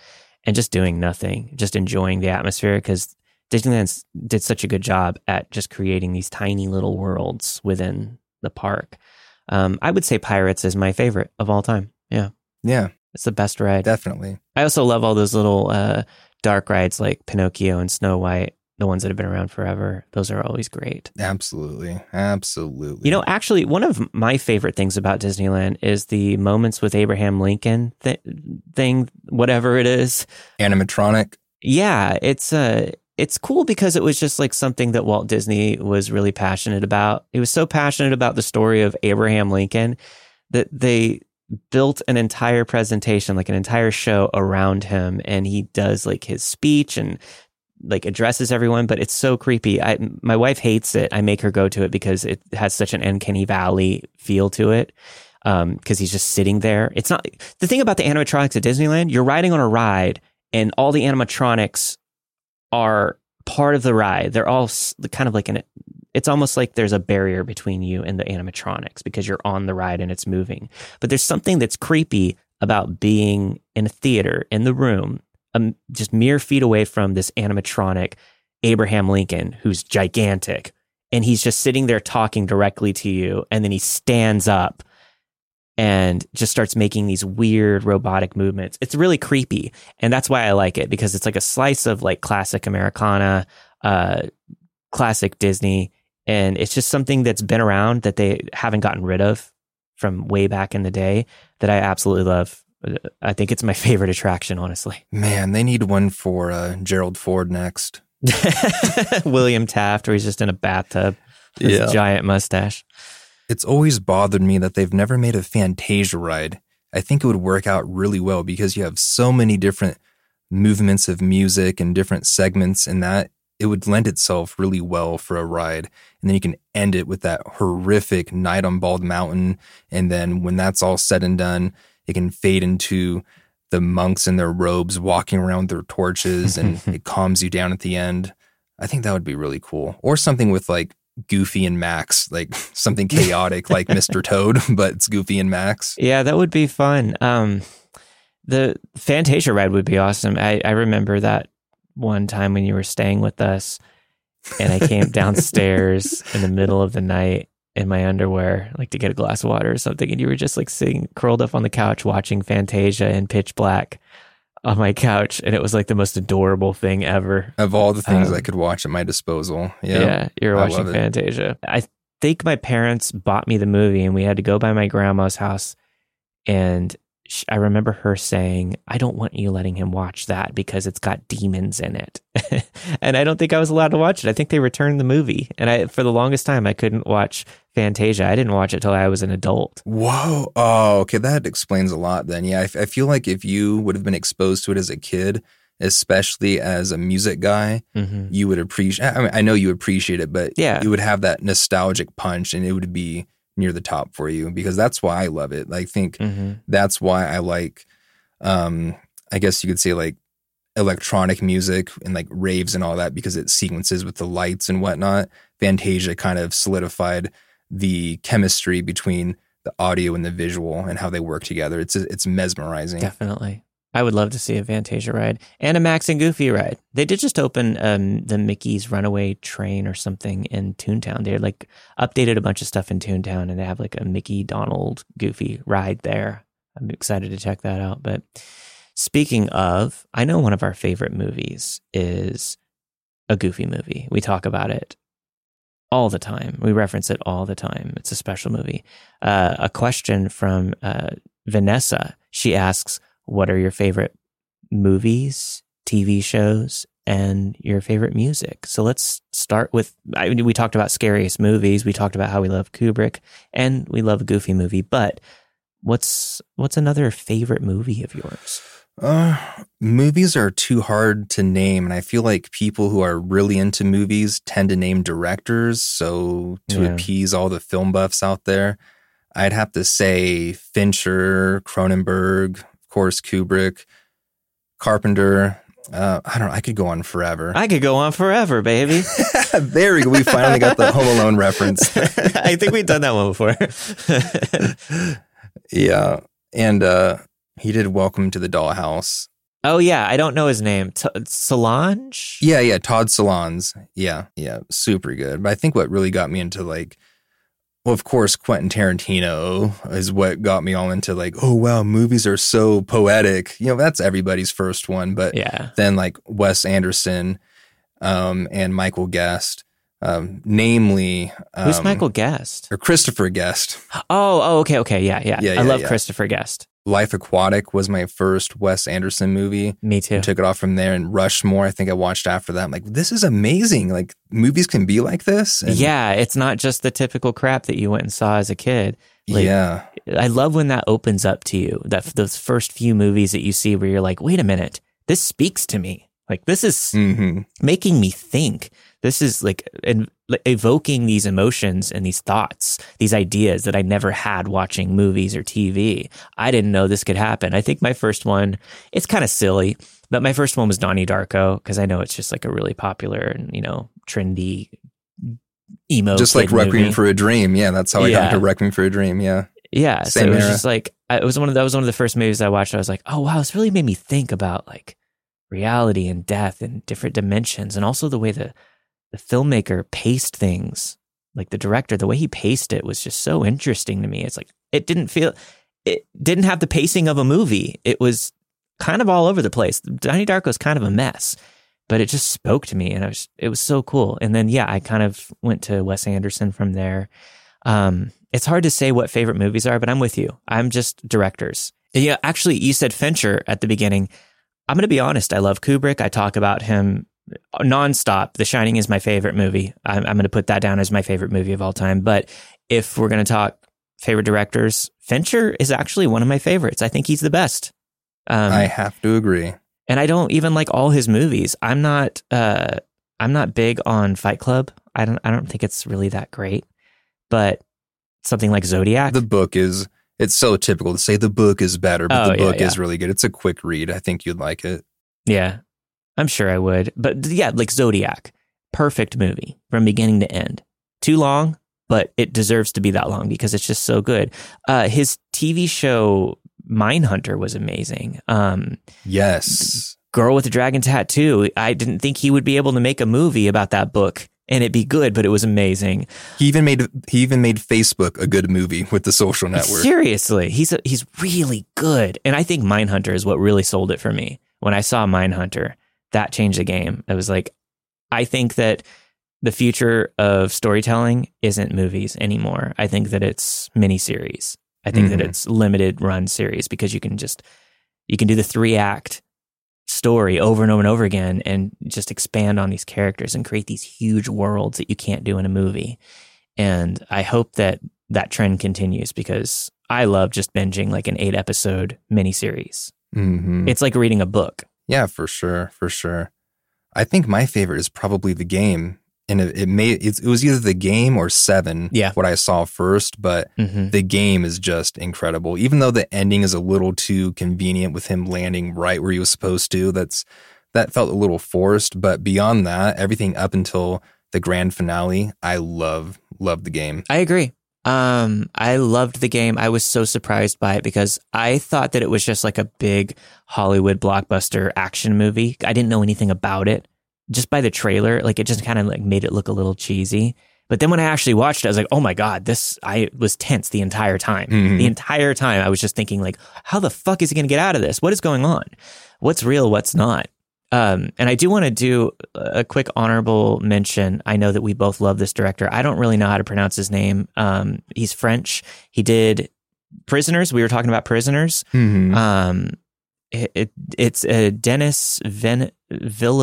and just doing nothing, just enjoying the atmosphere because Disneyland did such a good job at just creating these tiny little worlds within the park. Um, I would say Pirates is my favorite of all time. Yeah. Yeah, It's the best ride. definitely. I also love all those little uh, dark rides like Pinocchio and Snow White, the ones that have been around forever. Those are always great. Absolutely. Absolutely. You know, actually, one of my favorite things about Disneyland is the moments with Abraham Lincoln th- thing, whatever it is. animatronic. Yeah, it's uh, it's cool because it was just like something that Walt Disney was really passionate about. He was so passionate about the story of Abraham Lincoln that they built an entire presentation, like an entire show around him, and he does like his speech and like addresses everyone, but it's so creepy. I my wife hates it. I make her go to it because it has such an uncanny valley feel to it. Um, because he's just sitting there. It's not the thing about the animatronics at Disneyland. You're riding on a ride, and all the animatronics are part of the ride. They're all kind of like an. It's almost like there's a barrier between you and the animatronics because you're on the ride and it's moving. But there's something that's creepy about being in a theater in the room, um, just mere feet away from this animatronic Abraham Lincoln, who's gigantic, and he's just sitting there talking directly to you, and then he stands up and just starts making these weird robotic movements. It's really creepy, and that's why I like it because it's like a slice of like classic Americana, uh, classic Disney, and it's just something that's been around that they haven't gotten rid of from way back in the day that I absolutely love. I think it's my favorite attraction, honestly. Man, they need one for uh, Gerald Ford next. William Taft, where he's just in a bathtub with Yeah. a giant mustache. It's always bothered me that they've never made a Fantasia ride. I think it would work out really well because you have so many different movements of music and different segments, and that it would lend itself really well for a ride. And then you can end it with that horrific night on Bald Mountain. And then when that's all said and done, it can fade into the monks in their robes walking around with their torches and it calms you down at the end. I think that would be really cool. Or something with like Goofy and Max, like something chaotic like Mr. Toad, but it's Goofy and Max. Yeah, that would be fun. Um, the Fantasia ride would be awesome. I, I remember that one time when you were staying with us, and I came downstairs in the middle of the night, in my underwear, like to get a glass of water or something, and you were just like sitting curled up on the couch watching Fantasia in pitch black on my couch, and it was like the most adorable thing ever. Of all the things Um, I could watch at my disposal. Yeah, Yeah. you're I watching it. Fantasia. I think my parents bought me the movie, and we had to go by my grandma's house. And I remember her saying, "I don't want you letting him watch that because it's got demons in it." and I don't think I was allowed to watch it. I think they returned the movie, and I for the longest time I couldn't watch Fantasia. I didn't watch it till I was an adult. Whoa. Oh, okay. That explains a lot then. Yeah. I, f- I feel like if you would have been exposed to it as a kid, especially as a music guy, Mm-hmm. you would appreciate I mean, I know you appreciate it, but Yeah. you would have that nostalgic punch and it would be near the top for you because that's why I love it. I think Mm-hmm. that's why I like um I guess you could say like electronic music and like raves and all that because it sequences with the lights and whatnot. Fantasia kind of solidified the chemistry between the audio and the visual and how they work together. It's it's mesmerizing. Definitely. I would love to see a Fantasia ride and a Max and Goofy ride. They did just open um, the Mickey's Runaway Train or something in Toontown. They like updated a bunch of stuff in Toontown and they have like a Mickey, Donald, Goofy ride there. I'm excited to check that out. But speaking of, I know one of our favorite movies is a Goofy movie. We talk about it all the time. We reference it all the time. It's a special movie. Uh, a question from uh, Vanessa. She asks, "What are your favorite movies, TV shows, and your favorite music?" So let's start with. I mean, we talked about scariest movies. We talked about how we love Kubrick, and we love a Goofy movie. But what's what's another favorite movie of yours? Uh, movies are too hard to name, and I feel like people who are really into movies tend to name directors. So to Yeah. appease all the film buffs out there, I'd have to say Fincher, Cronenberg, of course Kubrick, Carpenter. Uh, I don't know. I could go on forever. I could go on forever, baby. there we go. We finally got the Home Alone reference. I think we've done that one before. yeah, and uh, he did Welcome to the Dollhouse. oh yeah, I don't know his name. T- Solange. Yeah, yeah, Todd Solondz. Yeah, yeah, super good. But I think what really got me into like, well, of course, Quentin Tarantino is what got me all into like, oh wow, movies are so poetic. You know, that's everybody's first one. But Yeah. then like Wes Anderson, um, and Michael Guest, um, namely, um, Who's Michael Guest? or Christopher Guest. Oh, oh, okay, okay, yeah, yeah. Yeah, I love yeah. Christopher Guest. Life Aquatic was my first Wes Anderson movie. Me too. took it off from there and Rushmore. I think I watched after that. I'm like, this is amazing. Like movies can be like this. And yeah, it's not just the typical crap that you went and saw as a kid. Like, yeah. I love when that opens up to you. That those first few movies that you see where you're like, wait a minute, this speaks to me. Like this is hmm making me think. This is like like, evoking these emotions and these thoughts, these ideas that I never had watching movies or TV. I didn't know this could happen. I think my first one, it's kind of silly, but my first one was Donnie Darko because I know it's just like a really popular and you know trendy emo. Just like Requiem movie. for a Dream. Yeah, that's how I got Yeah. into Requiem for a Dream. Yeah. Yeah, so Same it was era. just like I- it was one of that was one of the first movies I watched. I was like, oh wow, this really made me think about like reality and death and different dimensions, and also the way the the filmmaker paced things. Like the director, the way he paced it was just so interesting to me. It's like it didn't feel it didn't have the pacing of a movie. It was kind of all over the place. Donnie Darko is kind of a mess, but it just spoke to me, and I was it was so cool. And then yeah, I kind of went to Wes Anderson from there. Um, it's hard to say what favorite movies are, but I'm with you. I'm just directors. Yeah, actually, you said Fincher at the beginning. I'm going to be honest. I love Kubrick. I talk about him nonstop. The Shining is my favorite movie. I'm, I'm going to put that down as my favorite movie of all time. But if we're going to talk favorite directors, Fincher is actually one of my favorites. I think he's the best. Um, I have to agree. and I don't even like all his movies. I'm not uh I'm not big on Fight Club. I don't I don't think it's really that great. But something like Zodiac. The book is, it's so typical to say the book is better, but Oh, the yeah, book yeah. is really good. It's a quick read. I think you'd like it. yeah. I'm sure I would. But yeah, like Zodiac. Perfect movie from beginning to end. Too long, but it deserves to be that long because it's just so good. Uh his TV show Mindhunter was amazing. Um Yes. Girl with the Dragon Tattoo. I didn't think he would be able to make a movie about that book and it'd be good, but it was amazing. He even made he even made Facebook a good movie with the social network. Seriously, he's a, he's really good, and I think Mindhunter is what really sold it for me. When I saw Mindhunter, that changed the game. It was like, I think that the future of storytelling isn't movies anymore. I think that it's miniseries. I think that Mhm. it's limited run series because you can just you can do the three act story over and over and over again and just expand on these characters and create these huge worlds that you can't do in a movie. And I hope that that trend continues because I love just binging like an eight episode miniseries. hmm It's like reading a book. Yeah, for sure, for sure. I think my favorite is probably the game, and it, it may it, it was either the game or Seven. Yeah. what I saw first, but hmm the game is just incredible. Even though the ending is a little too convenient with him landing right where he was supposed to, that's that felt a little forced. But beyond that, everything up until the grand finale, I love love the game. I agree. Um, I loved the game. I was so surprised by it because I thought that it was just like a big Hollywood blockbuster action movie. I didn't know anything about it. Just by the trailer, like it just kind of like made it look a little cheesy. But then when I actually watched it, I was like, "Oh my god, this!" I was tense the entire time. Mhm. The entire time, I was just thinking, like, "How the fuck is he going to get out of this? What is going on? What's real? What's not?" Um, and I do want to do a quick honorable mention. I know that we both love this director. I don't really know how to pronounce his name. Um, he's French. He did Prisoners. We were talking about Prisoners. Mhm. Um, it, it, it's uh, Dennis Ven-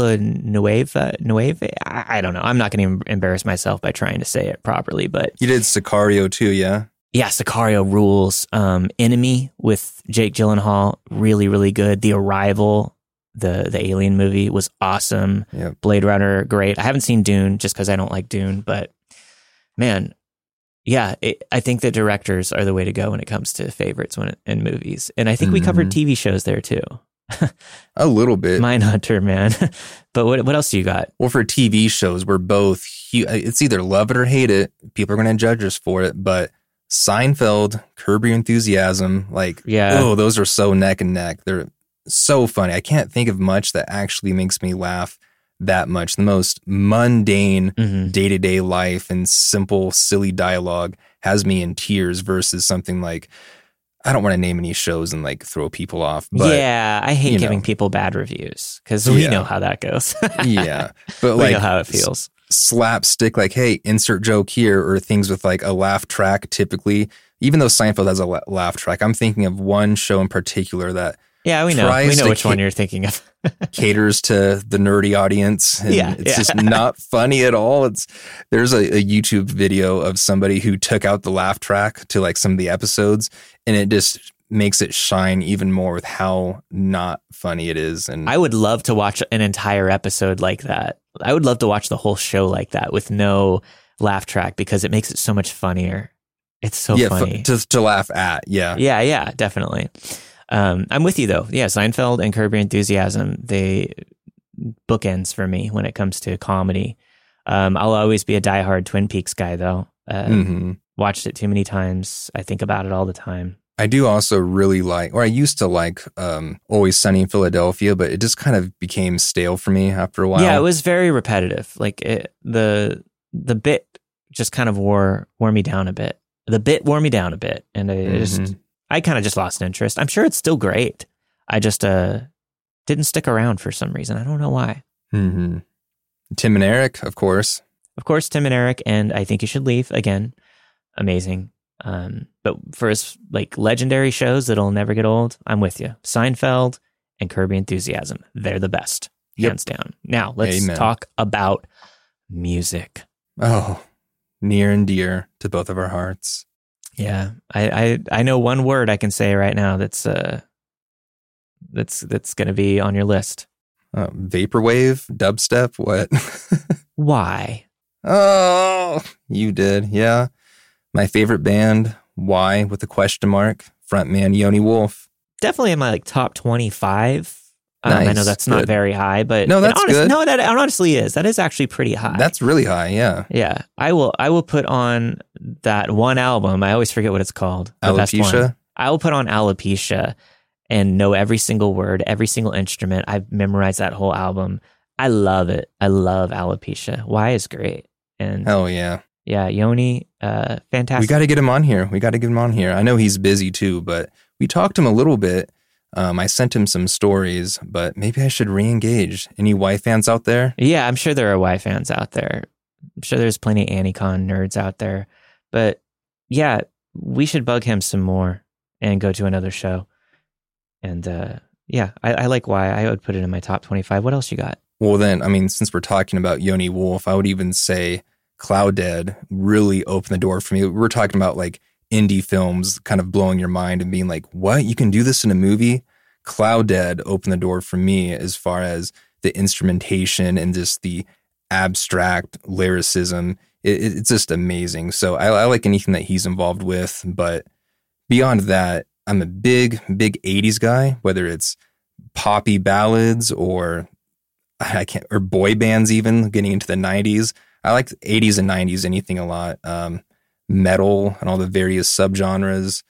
Villanueva. Nueve? I, I don't know. I'm not going to embarrass myself by trying to say it properly, but you did Sicario too, yeah. yeah, Sicario rules. Um, Enemy with Jake Gyllenhaal, really, really good. The Arrival, the the Alien movie was awesome. Yep. Blade Runner, great. I haven't seen Dune just because I don't like Dune, but man, yeah, it, I think the directors are the way to go when it comes to favorites when in movies. And I think we covered Mhm. TV shows there too. A little bit. Mindhunter, man. but what what else do you got? Well, for TV shows, we're both, it's either love it or hate it. People are going to judge us for it. But Seinfeld, Curb Your Enthusiasm, like, Yeah. oh, those are so neck and neck. They're so funny. I can't think of much that actually makes me laugh that much. The most mundane day to day life and simple, silly dialogue has me in tears versus something like, I don't want to name any shows and like throw people off. But yeah, I hate giving know. people bad reviews because we Yeah. know how that goes. yeah. But we like, know how it feels. slapstick, like, hey, insert joke here, or things with like a laugh track typically. Even though Seinfeld has a la- laugh track, I'm thinking of one show in particular that Yeah, we know. We know which one you're thinking of. caters to the nerdy audience. And Yeah, it's yeah. just not funny at all. It's there's a, a YouTube video of somebody who took out the laugh track to like some of the episodes, and it just makes it shine even more with how not funny it is. And I would love to watch an entire episode like that. I would love to watch the whole show like that with no laugh track because it makes it so much funnier. It's so yeah, fu- funny. to to laugh at. Yeah, yeah, yeah, definitely. Um, I'm with you though. Yeah, Seinfeld and Curb Your Enthusiasm, they bookends for me when it comes to comedy. Um, I'll always be a diehard Twin Peaks guy though. Uh, hmm Watched it too many times. I think about it all the time. I do also really like, or I used to like, um, Always Sunny in Philadelphia, but it just kind of became stale for me after a while. Yeah, it was very repetitive. Like it, the the bit just kind of wore wore me down a bit. The bit wore me down a bit, and I just Mhm. I kind of just lost interest. I'm sure it's still great. I just uh didn't stick around for some reason. I don't know why. Mm-hmm. Tim and Eric, of course. Of course, Tim and Eric, and I think you should leave again. Amazing. Um, but for his like legendary shows that'll never get old, I'm with you. Seinfeld and Curb Your Enthusiasm, they're the best, Yep. hands down. Now let's Amen. talk about music. Oh, near and dear to both of our hearts. Yeah, I, I I know one word I can say right now that's uh that's that's going to be on your list. Uh, vaporwave, dubstep, what? Why? Oh, you did. Yeah. My favorite band, Why with a question mark, frontman Yoni Wolf. Definitely in my like top 25 um. I know that's not good. very high, but no, that's honest, good. No, that honestly is. That is actually pretty high. That's really high. Yeah. Yeah. I will. I will put on that one album. I always forget what it's called. Alopecia. I will put on Alopecia and know every single word, every single instrument. I've memorized that whole album. I love it. I love Alopecia. Why is great. And oh yeah, yeah, Yoni, uh, fantastic. We got to get him on here. We got to get him on here. I know he's busy too, but we talked to him a little bit um, I sent him some stories, but maybe I should re-engage. Any Y fans out there? Yeah, I'm sure there are Y fans out there. I'm sure there's plenty of Anticon nerds out there. But yeah, we should bug him some more and go to another show. And uh, yeah, I, I like Y. I would put it in my top 25. What else you got? Well, then, I mean, since we're talking about Yoni Wolf, I would even say Cloud Dead really opened the door for me. We're talking about like indie films kind of blowing your mind and being like, what? You can do this in a movie? Cloud Dead opened the door for me as far as the instrumentation and just the abstract lyricism. It, it- it's just amazing. So I, I like anything that he's involved with. But beyond that, I'm a big, big 80s guy, whether it's poppy ballads or I can't, or boy bands, even getting into the 90s. I like 80s and 90s, anything a lot. Um, metal and all the various subgenres.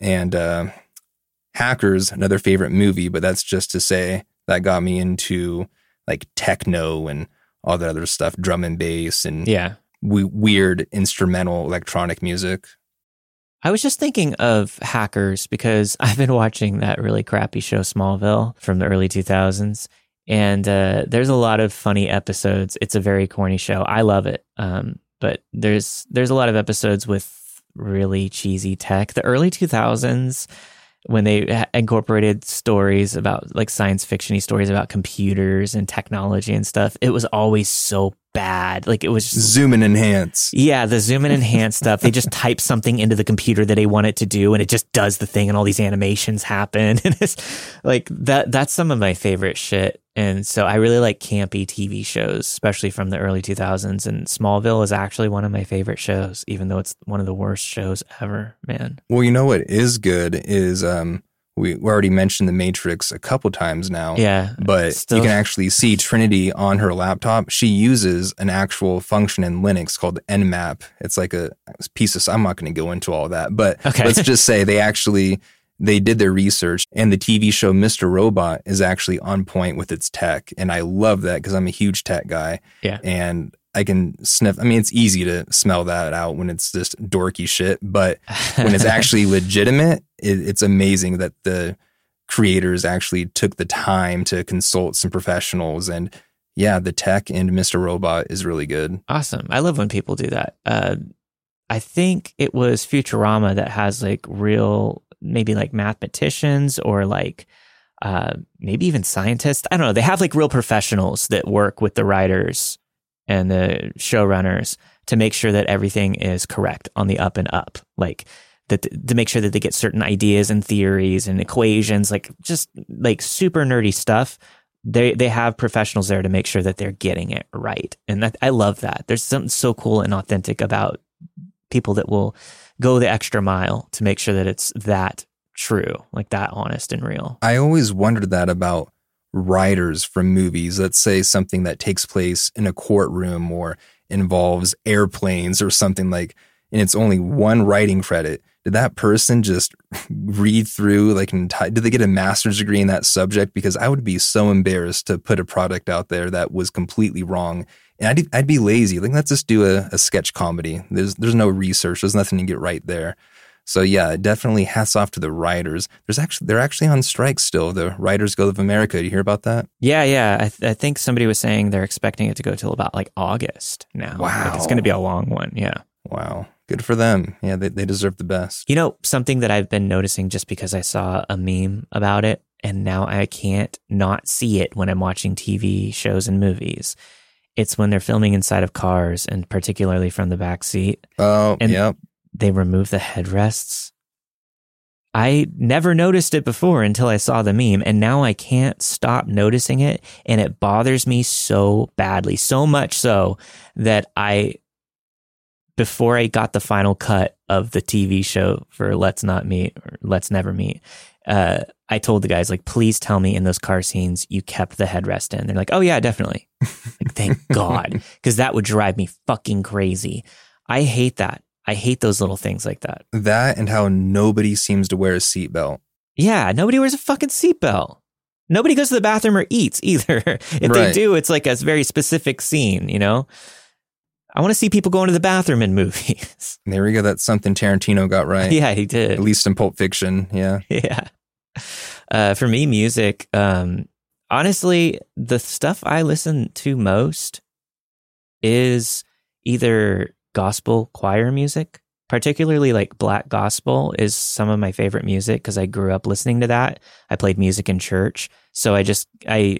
And uh, Hackers, another favorite movie, but that's just to say that got me into like techno and all that other stuff, drum and bass and Yeah. we- weird instrumental electronic music. I was just thinking of hackers because I've been watching that really crappy show Smallville from the early 2000s. And uh, there's a lot of funny episodes. It's a very corny show. I love it. Um, but there's there's a lot of episodes with really cheesy tech. The early 2000s, when they incorporated stories about like science fictiony stories about computers and technology and stuff, it was always so bad. Like it was Zoom and enhance. yeah, the zoom and enhance stuff. They just type something into the computer that they want it to do, and it just does the thing, and all these animations happen. And it's like that. That's some of my favorite shit. And so I really like campy TV shows, especially from the early 2000s. And Smallville is actually one of my favorite shows, even though it's one of the worst shows ever. Man, Well, you know what is good is um, we, we already mentioned the Matrix a couple times now. yeah, But Still- you can actually see Trinity on her laptop. She uses an actual function in Linux called Nmap. It's like a piece of. I'm not going to go into all that, but Okay. let's just say they actually they did their research, and the TV show Mr. Robot is actually on point with its tech, and I love that because I'm a huge tech guy. Yeah. and I can sniff. I mean, it's easy to smell that out when it's just dorky shit, but when it's actually legitimate, it, it's amazing that the creators actually took the time to consult some professionals. And yeah, the tech in Mr. Robot is really good. Awesome. I love when people do that. Uh, I think it was Futurama that has like real, maybe like mathematicians or like uh, maybe even scientists. I don't know. They have like real professionals that work with the writers and the showrunners to make sure that everything is correct on the up and up. Like, that to make sure that they get certain ideas and theories and equations, like just like super nerdy stuff. They they have professionals there to make sure that they're getting it right. And that, i love that. There's something so cool and authentic about people that will go the extra mile to make sure that it's that true like that honest and real. I always wondered that about writers from movies. Let's say something that takes place in a courtroom or involves airplanes or something like, and it's only one writing credit. Did that person just read through like an entire, did they get a master's degree in that subject? Because I would be so embarrassed to put a product out there that was completely wrong. And I'd, I'd be lazy. Like, let's just do a, a sketch comedy. There's, there's no research. There's nothing to get right there. So yeah, it definitely hats off to the writers. There's actually they're actually on strike still. The Writers Guild of America. Do you hear about that? yeah yeah I, th- I think somebody was saying they're expecting it to go till about like august now Like, it's going to be a long one yeah Wow, good for them. Yeah, they they deserve the best. You know, something that I've been noticing just because I saw a meme about it and now I can't not see it when I'm watching TV shows and movies. It's when they're filming inside of cars and particularly from the back seat, Oh, And- yep. They remove the headrests. I never noticed it before until I saw the meme and now I can't stop noticing it and it bothers me so badly, so much so that I before I got the final cut of the TV show for Let's Not Meet or Let's Never Meet, uh, I told the guys like, please tell me in those car scenes you kept the headrest in. They're like, oh yeah, definitely. like, thank God, because that would drive me fucking crazy. I hate that. I hate those little things like that. That and how nobody seems to wear a seatbelt. Yeah, nobody wears a fucking seatbelt. Nobody goes to the bathroom or eats either. if they do, it's like a very specific scene, you know? I want to see people going to the bathroom in movies. There we go. That's something Tarantino got right. yeah, he did. At least in Pulp Fiction. Yeah. yeah. Uh, for me, music, um, honestly, the stuff I listen to most is either gospel choir music, particularly like black gospel is some of my favorite music because I grew up listening to that. I played music in church. So I just, I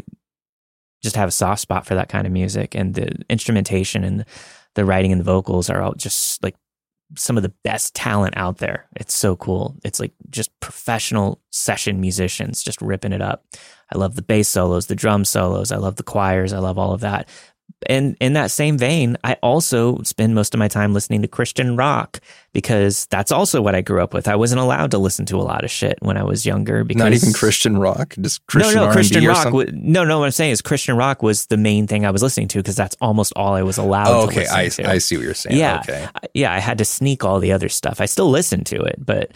just have a soft spot for that kind of music and the instrumentation and the writing and the vocals are all just like some of the best talent out there. It's so cool. It's like just professional session musicians just ripping it up. I love the bass solos, the drum solos. I love the choirs. I love all of that. And in that same vein, I also spend most of my time listening to Christian rock because that's also what I grew up with. I wasn't allowed to listen to a lot of shit when I was younger. Because Not even Christian rock, just Christian no, no, R&B Christian rock. something? no, no. What I'm saying is Christian rock was the main thing I was listening to because that's almost all I was allowed. Oh, to okay. listen I, to. I see what you're saying. Yeah. Okay. Yeah, I had to sneak all the other stuff. I still listened to it, but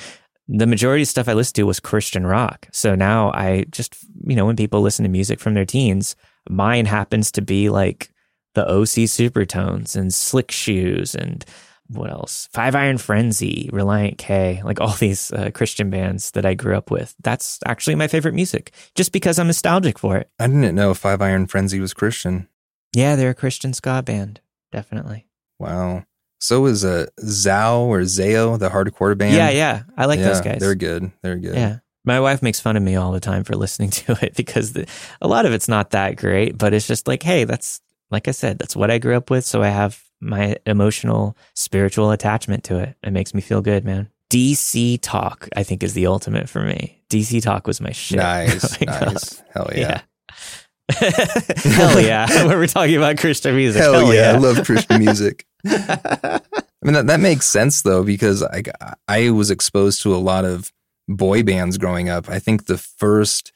the majority of stuff I listened to was Christian rock. So now I just, you know, when people listen to music from their teens, mine happens to be like the OC Supertones and Slick Shoes and what else? Five Iron Frenzy, Relient K, like all these uh, Christian bands that I grew up with. That's actually my favorite music just because I'm nostalgic for it. I didn't know Five Iron Frenzy was Christian. Yeah, they're a Christian ska band. Definitely. Wow. So is uh, Zao or Zao, the hardcore band. yeah, yeah. I like those guys. They're good. They're good. Yeah. My wife makes fun of me all the time for listening to it because the, a lot of it's not that great, but it's just like, hey, that's like I said, that's what I grew up with. So I have my emotional, spiritual attachment to it. It makes me feel good, man. DC Talk, I think, is the ultimate for me. DC Talk was my shit. Nice. Oh growing up. Hell yeah. Hell yeah. when we're talking about Christian music. Hell, yeah. I love Christian music. I mean, that, that makes sense though, because I, I was exposed to a lot of boy bands growing up. I think the first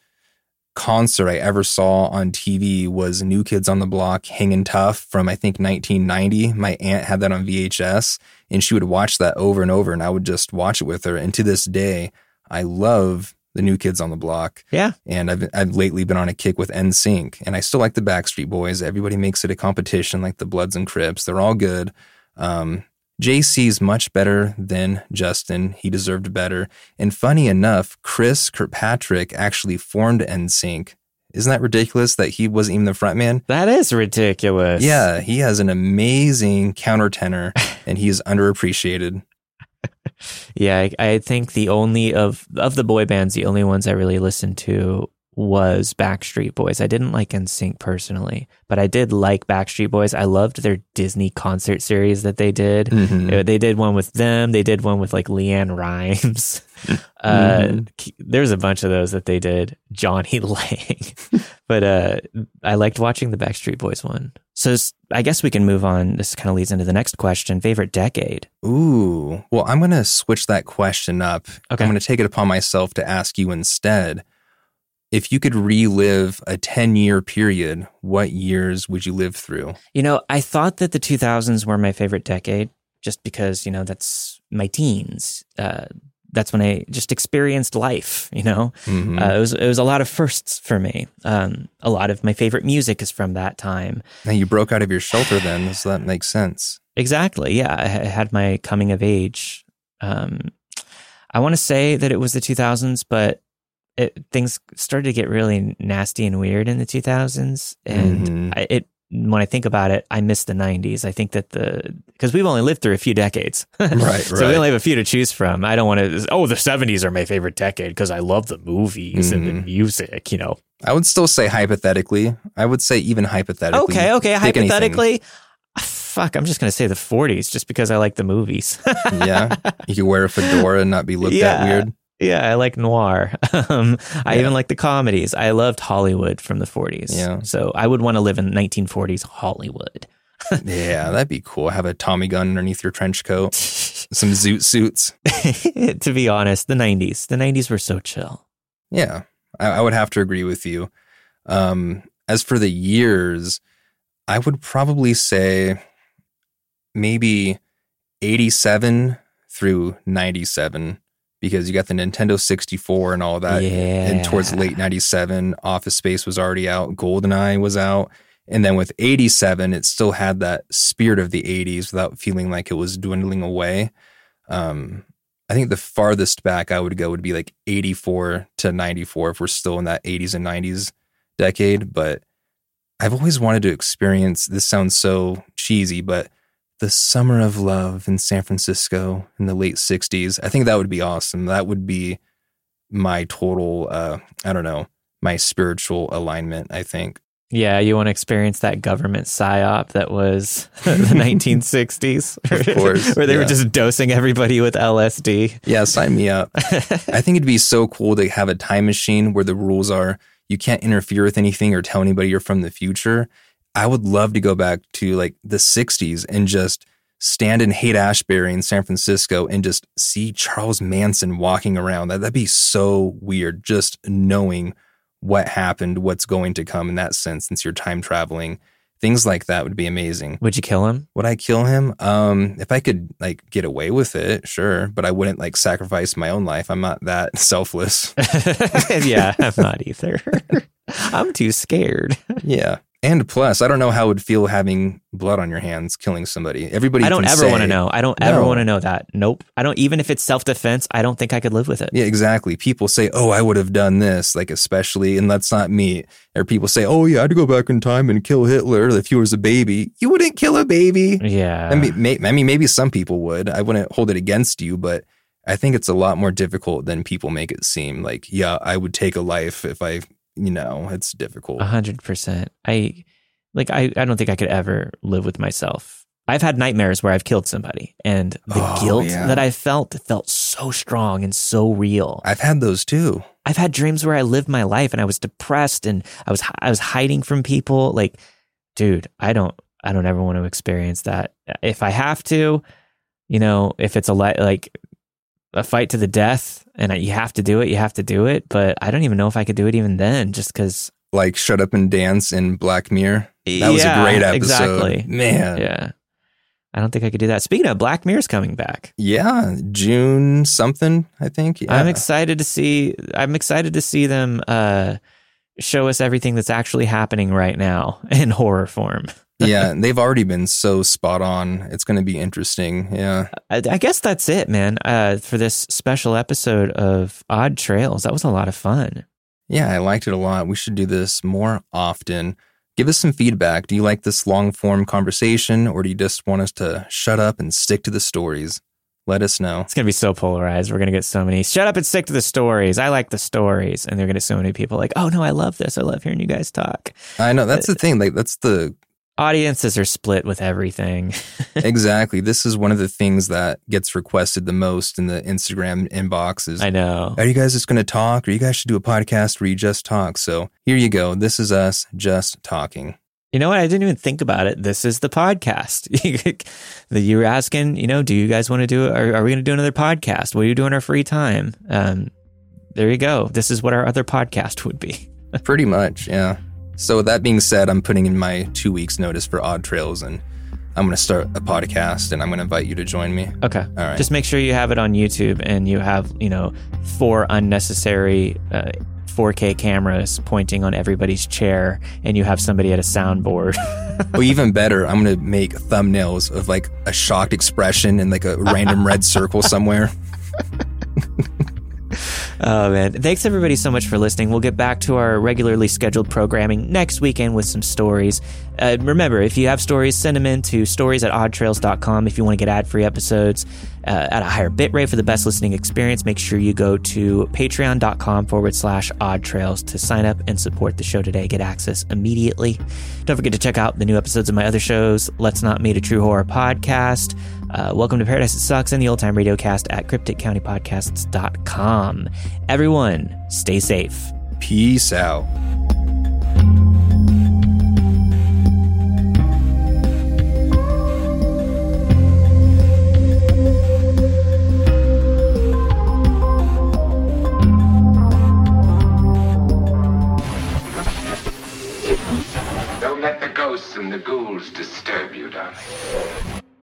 concert I ever saw on TV was New Kids on the Block Hanging Tough from I think 1990. My aunt had that on VHS and she would watch that over and over and I would just watch it with her. And to this day, I love the New Kids on the Block. yeah. And I've I've lately been on a kick with NSYNC, and I still like the Backstreet Boys. Everybody makes it a competition, like the Bloods and Crips. They're all good. Um, JC's much better than Justin. He deserved better. And funny enough, Chris Kirkpatrick actually formed NSYNC. Isn't that ridiculous that he wasn't even the frontman? That is ridiculous. Yeah, he has an amazing countertenor, and he is underappreciated. Yeah, I, I think the only of of the boy bands, the only ones I really listened to was Backstreet Boys. I didn't like NSYNC personally, but I did like Backstreet Boys. I loved their Disney concert series that they did. Mhm. Uh, They did one with them. They did one with like LeAnn Rimes. uh, Mhm. There's a bunch of those that they did. Jonny Lang, but uh, I liked watching the Backstreet Boys one. So I guess we can move on. This kind of leads into the next question: favorite decade. Ooh. Well, I'm going to switch that question up. Okay. I'm going to take it upon myself to ask you instead. If you could relive a 10 year period, what years would you live through? You know, I thought that the 2000s were my favorite decade just because, you know, that's my teens. Uh, that's when I just experienced life, you know? Mhm. Uh, it, was, it was a lot of firsts for me. Um, a lot of my favorite music is from that time. now, you broke out of your shelter then, so that makes sense. Exactly. Yeah. I ha- had my coming of age. Um, I want to say that it was the 2000s, but it, things started to get really nasty and weird in the 2000s. And Mhm. I, it, when I think about it, I miss the 90s. I think that the, because we've only lived through a few decades. Right, so we only have a few to choose from. I don't want to, oh, the 70s are my favorite decade because I love the movies and the Mhm. music, you know. I would still say hypothetically. I would say even hypothetically. Okay, okay. anything. Hypothetically, ah, fuck, I'm just going to say the 40s just because I like the movies. Yeah. You could wear a fedora and not be looked Yeah. at weird. Yeah, I like noir. Um, I Yeah. even like the comedies. I loved Hollywood from the 40s. Yeah. So I would want to live in 1940s Hollywood. Yeah, that'd be cool. Have a Tommy gun underneath your trench coat, some zoot suits. to be honest, the 90s. The 90s were so chill. Yeah, I, I would have to agree with you. Um, as for the years, I would probably say maybe 87 through 97 because you got the Nintendo 64 and all that. yeah. And towards late 97, Office Space was already out, GoldenEye was out. And then with 87, it still had that spirit of the 80s without feeling like it was dwindling away. Um, I think the farthest back I would go would be like 84 to 94 if we're still in that 80s and 90s decade. But I've always wanted to experience this sounds so cheesy, but the summer of love in San Francisco in the late 60s. I think that would be awesome. That would be my total, uh, I don't know, my spiritual alignment, I think. Yeah, you want to experience that government psyop that was the 1960s, Of course, where they were just dosing everybody with LSD. Yeah, sign me up. I think it'd be so cool to have a time machine where the rules are you can't interfere with anything or tell anybody you're from the future. I would love to go back to like the 60s and just stand in Haight Ashbury in San Francisco and just see Charles Manson walking around. That, that'd be so weird just knowing what happened, what's going to come in that sense, since you're time traveling. Things like that would be amazing. Would you kill him? Would I kill him? Um, if I could like get away with it, sure, but I wouldn't like sacrifice my own life. I'm not that selfless. yeah, I'm not either. I'm too scared. yeah. And plus, I don't know how it would feel having blood on your hands killing somebody. Everybody I don't ever want to know. I don't ever No. want to know that. Nope. I don't even if it's self defense. I don't think I could live with it. Yeah, exactly. People say, "Oh, I would have done this," like especially, and that's not me. Or people say, "Oh, yeah, I'd go back in time and kill Hitler if he was a baby." You wouldn't kill a baby. Yeah. I mean, may, I mean, maybe some people would. I wouldn't hold it against you, but I think it's a lot more difficult than people make it seem. Like, yeah, I would take a life if I, you know, it's difficult. A hundred percent. I like. I. I don't think I could ever live with myself. I've had nightmares where I've killed somebody, and the Oh, guilt yeah. that I felt felt so strong and so real. I've had those too. I've had dreams where I lived my life and I was depressed and I was I was hiding from people. Like, dude, I don't I don't ever want to experience that. If I have to, you know, if it's a li- like a fight to the death and you have to do it, you have to do it. But I don't even know if I could do it even then, just because. Like, shut up and dance in Black Mirror. That was Yeah, a great episode. exactly. Man. Yeah, I don't think I could do that. Speaking of, Black Mirror's coming back. Yeah, June something, I think. Yeah. I'm excited to see. I'm excited to see them uh, show us everything that's actually happening right now in horror form. Yeah, they've already been so spot on. It's going to be interesting. Yeah. I, I guess that's it, man. Uh, for this special episode of Odd Trails, that was a lot of fun. Yeah, I liked it a lot. We should do this more often. Give us some feedback. Do you like this long form conversation or do you just want us to shut up and stick to the stories? Let us know. It's gonna be so polarized. We're gonna get so many. Shut up and stick to the stories. I like the stories, and they're gonna get so many people like, oh no, I love this. I love hearing you guys talk. I know that's the thing. Like, that's the Audiences are split with everything. exactly. This is one of the things that gets requested the most in the Instagram inboxes. I know. Are you guys just going to talk or you guys should do a podcast where you just talk? So here you go. This is us just talking. You know what? I didn't even think about it. This is the podcast. that you were asking, you know, do you guys want to do it? Are, are we going to do another podcast? What do you do in our free time? Um, there you go. This is what our other podcast would be. Pretty much, yeah. So with that being said, I'm putting in my two weeks notice for Odd Trails and I'm going to start a podcast and I'm going to invite you to join me. Okay. All right. Just make sure you have it on YouTube and you have, you know, four unnecessary uh, 4K cameras pointing on everybody's chair and you have somebody at a soundboard. Or even better, I'm going to make thumbnails of like a shocked expression and like a random red circle somewhere. Oh man. Thanks everybody so much for listening. We'll get back to our regularly scheduled programming next weekend with some stories. Uh, remember, if you have stories, send them in to stories at oddtrails.com. If you want to get ad free episodes uh, at a higher bit rate for the best listening experience, make sure you go to patreon.com forward slash oddtrails to sign up and support the show today. Get access immediately. Don't forget to check out the new episodes of my other shows, Let's Not Meet a True Horror podcast. Uh, Welcome to Paradise It Sucks and the Old Time Radio Cast at crypticcountypodcasts.com. Everyone, stay safe. Peace out. Don't let the ghosts and the ghouls disturb you, darling.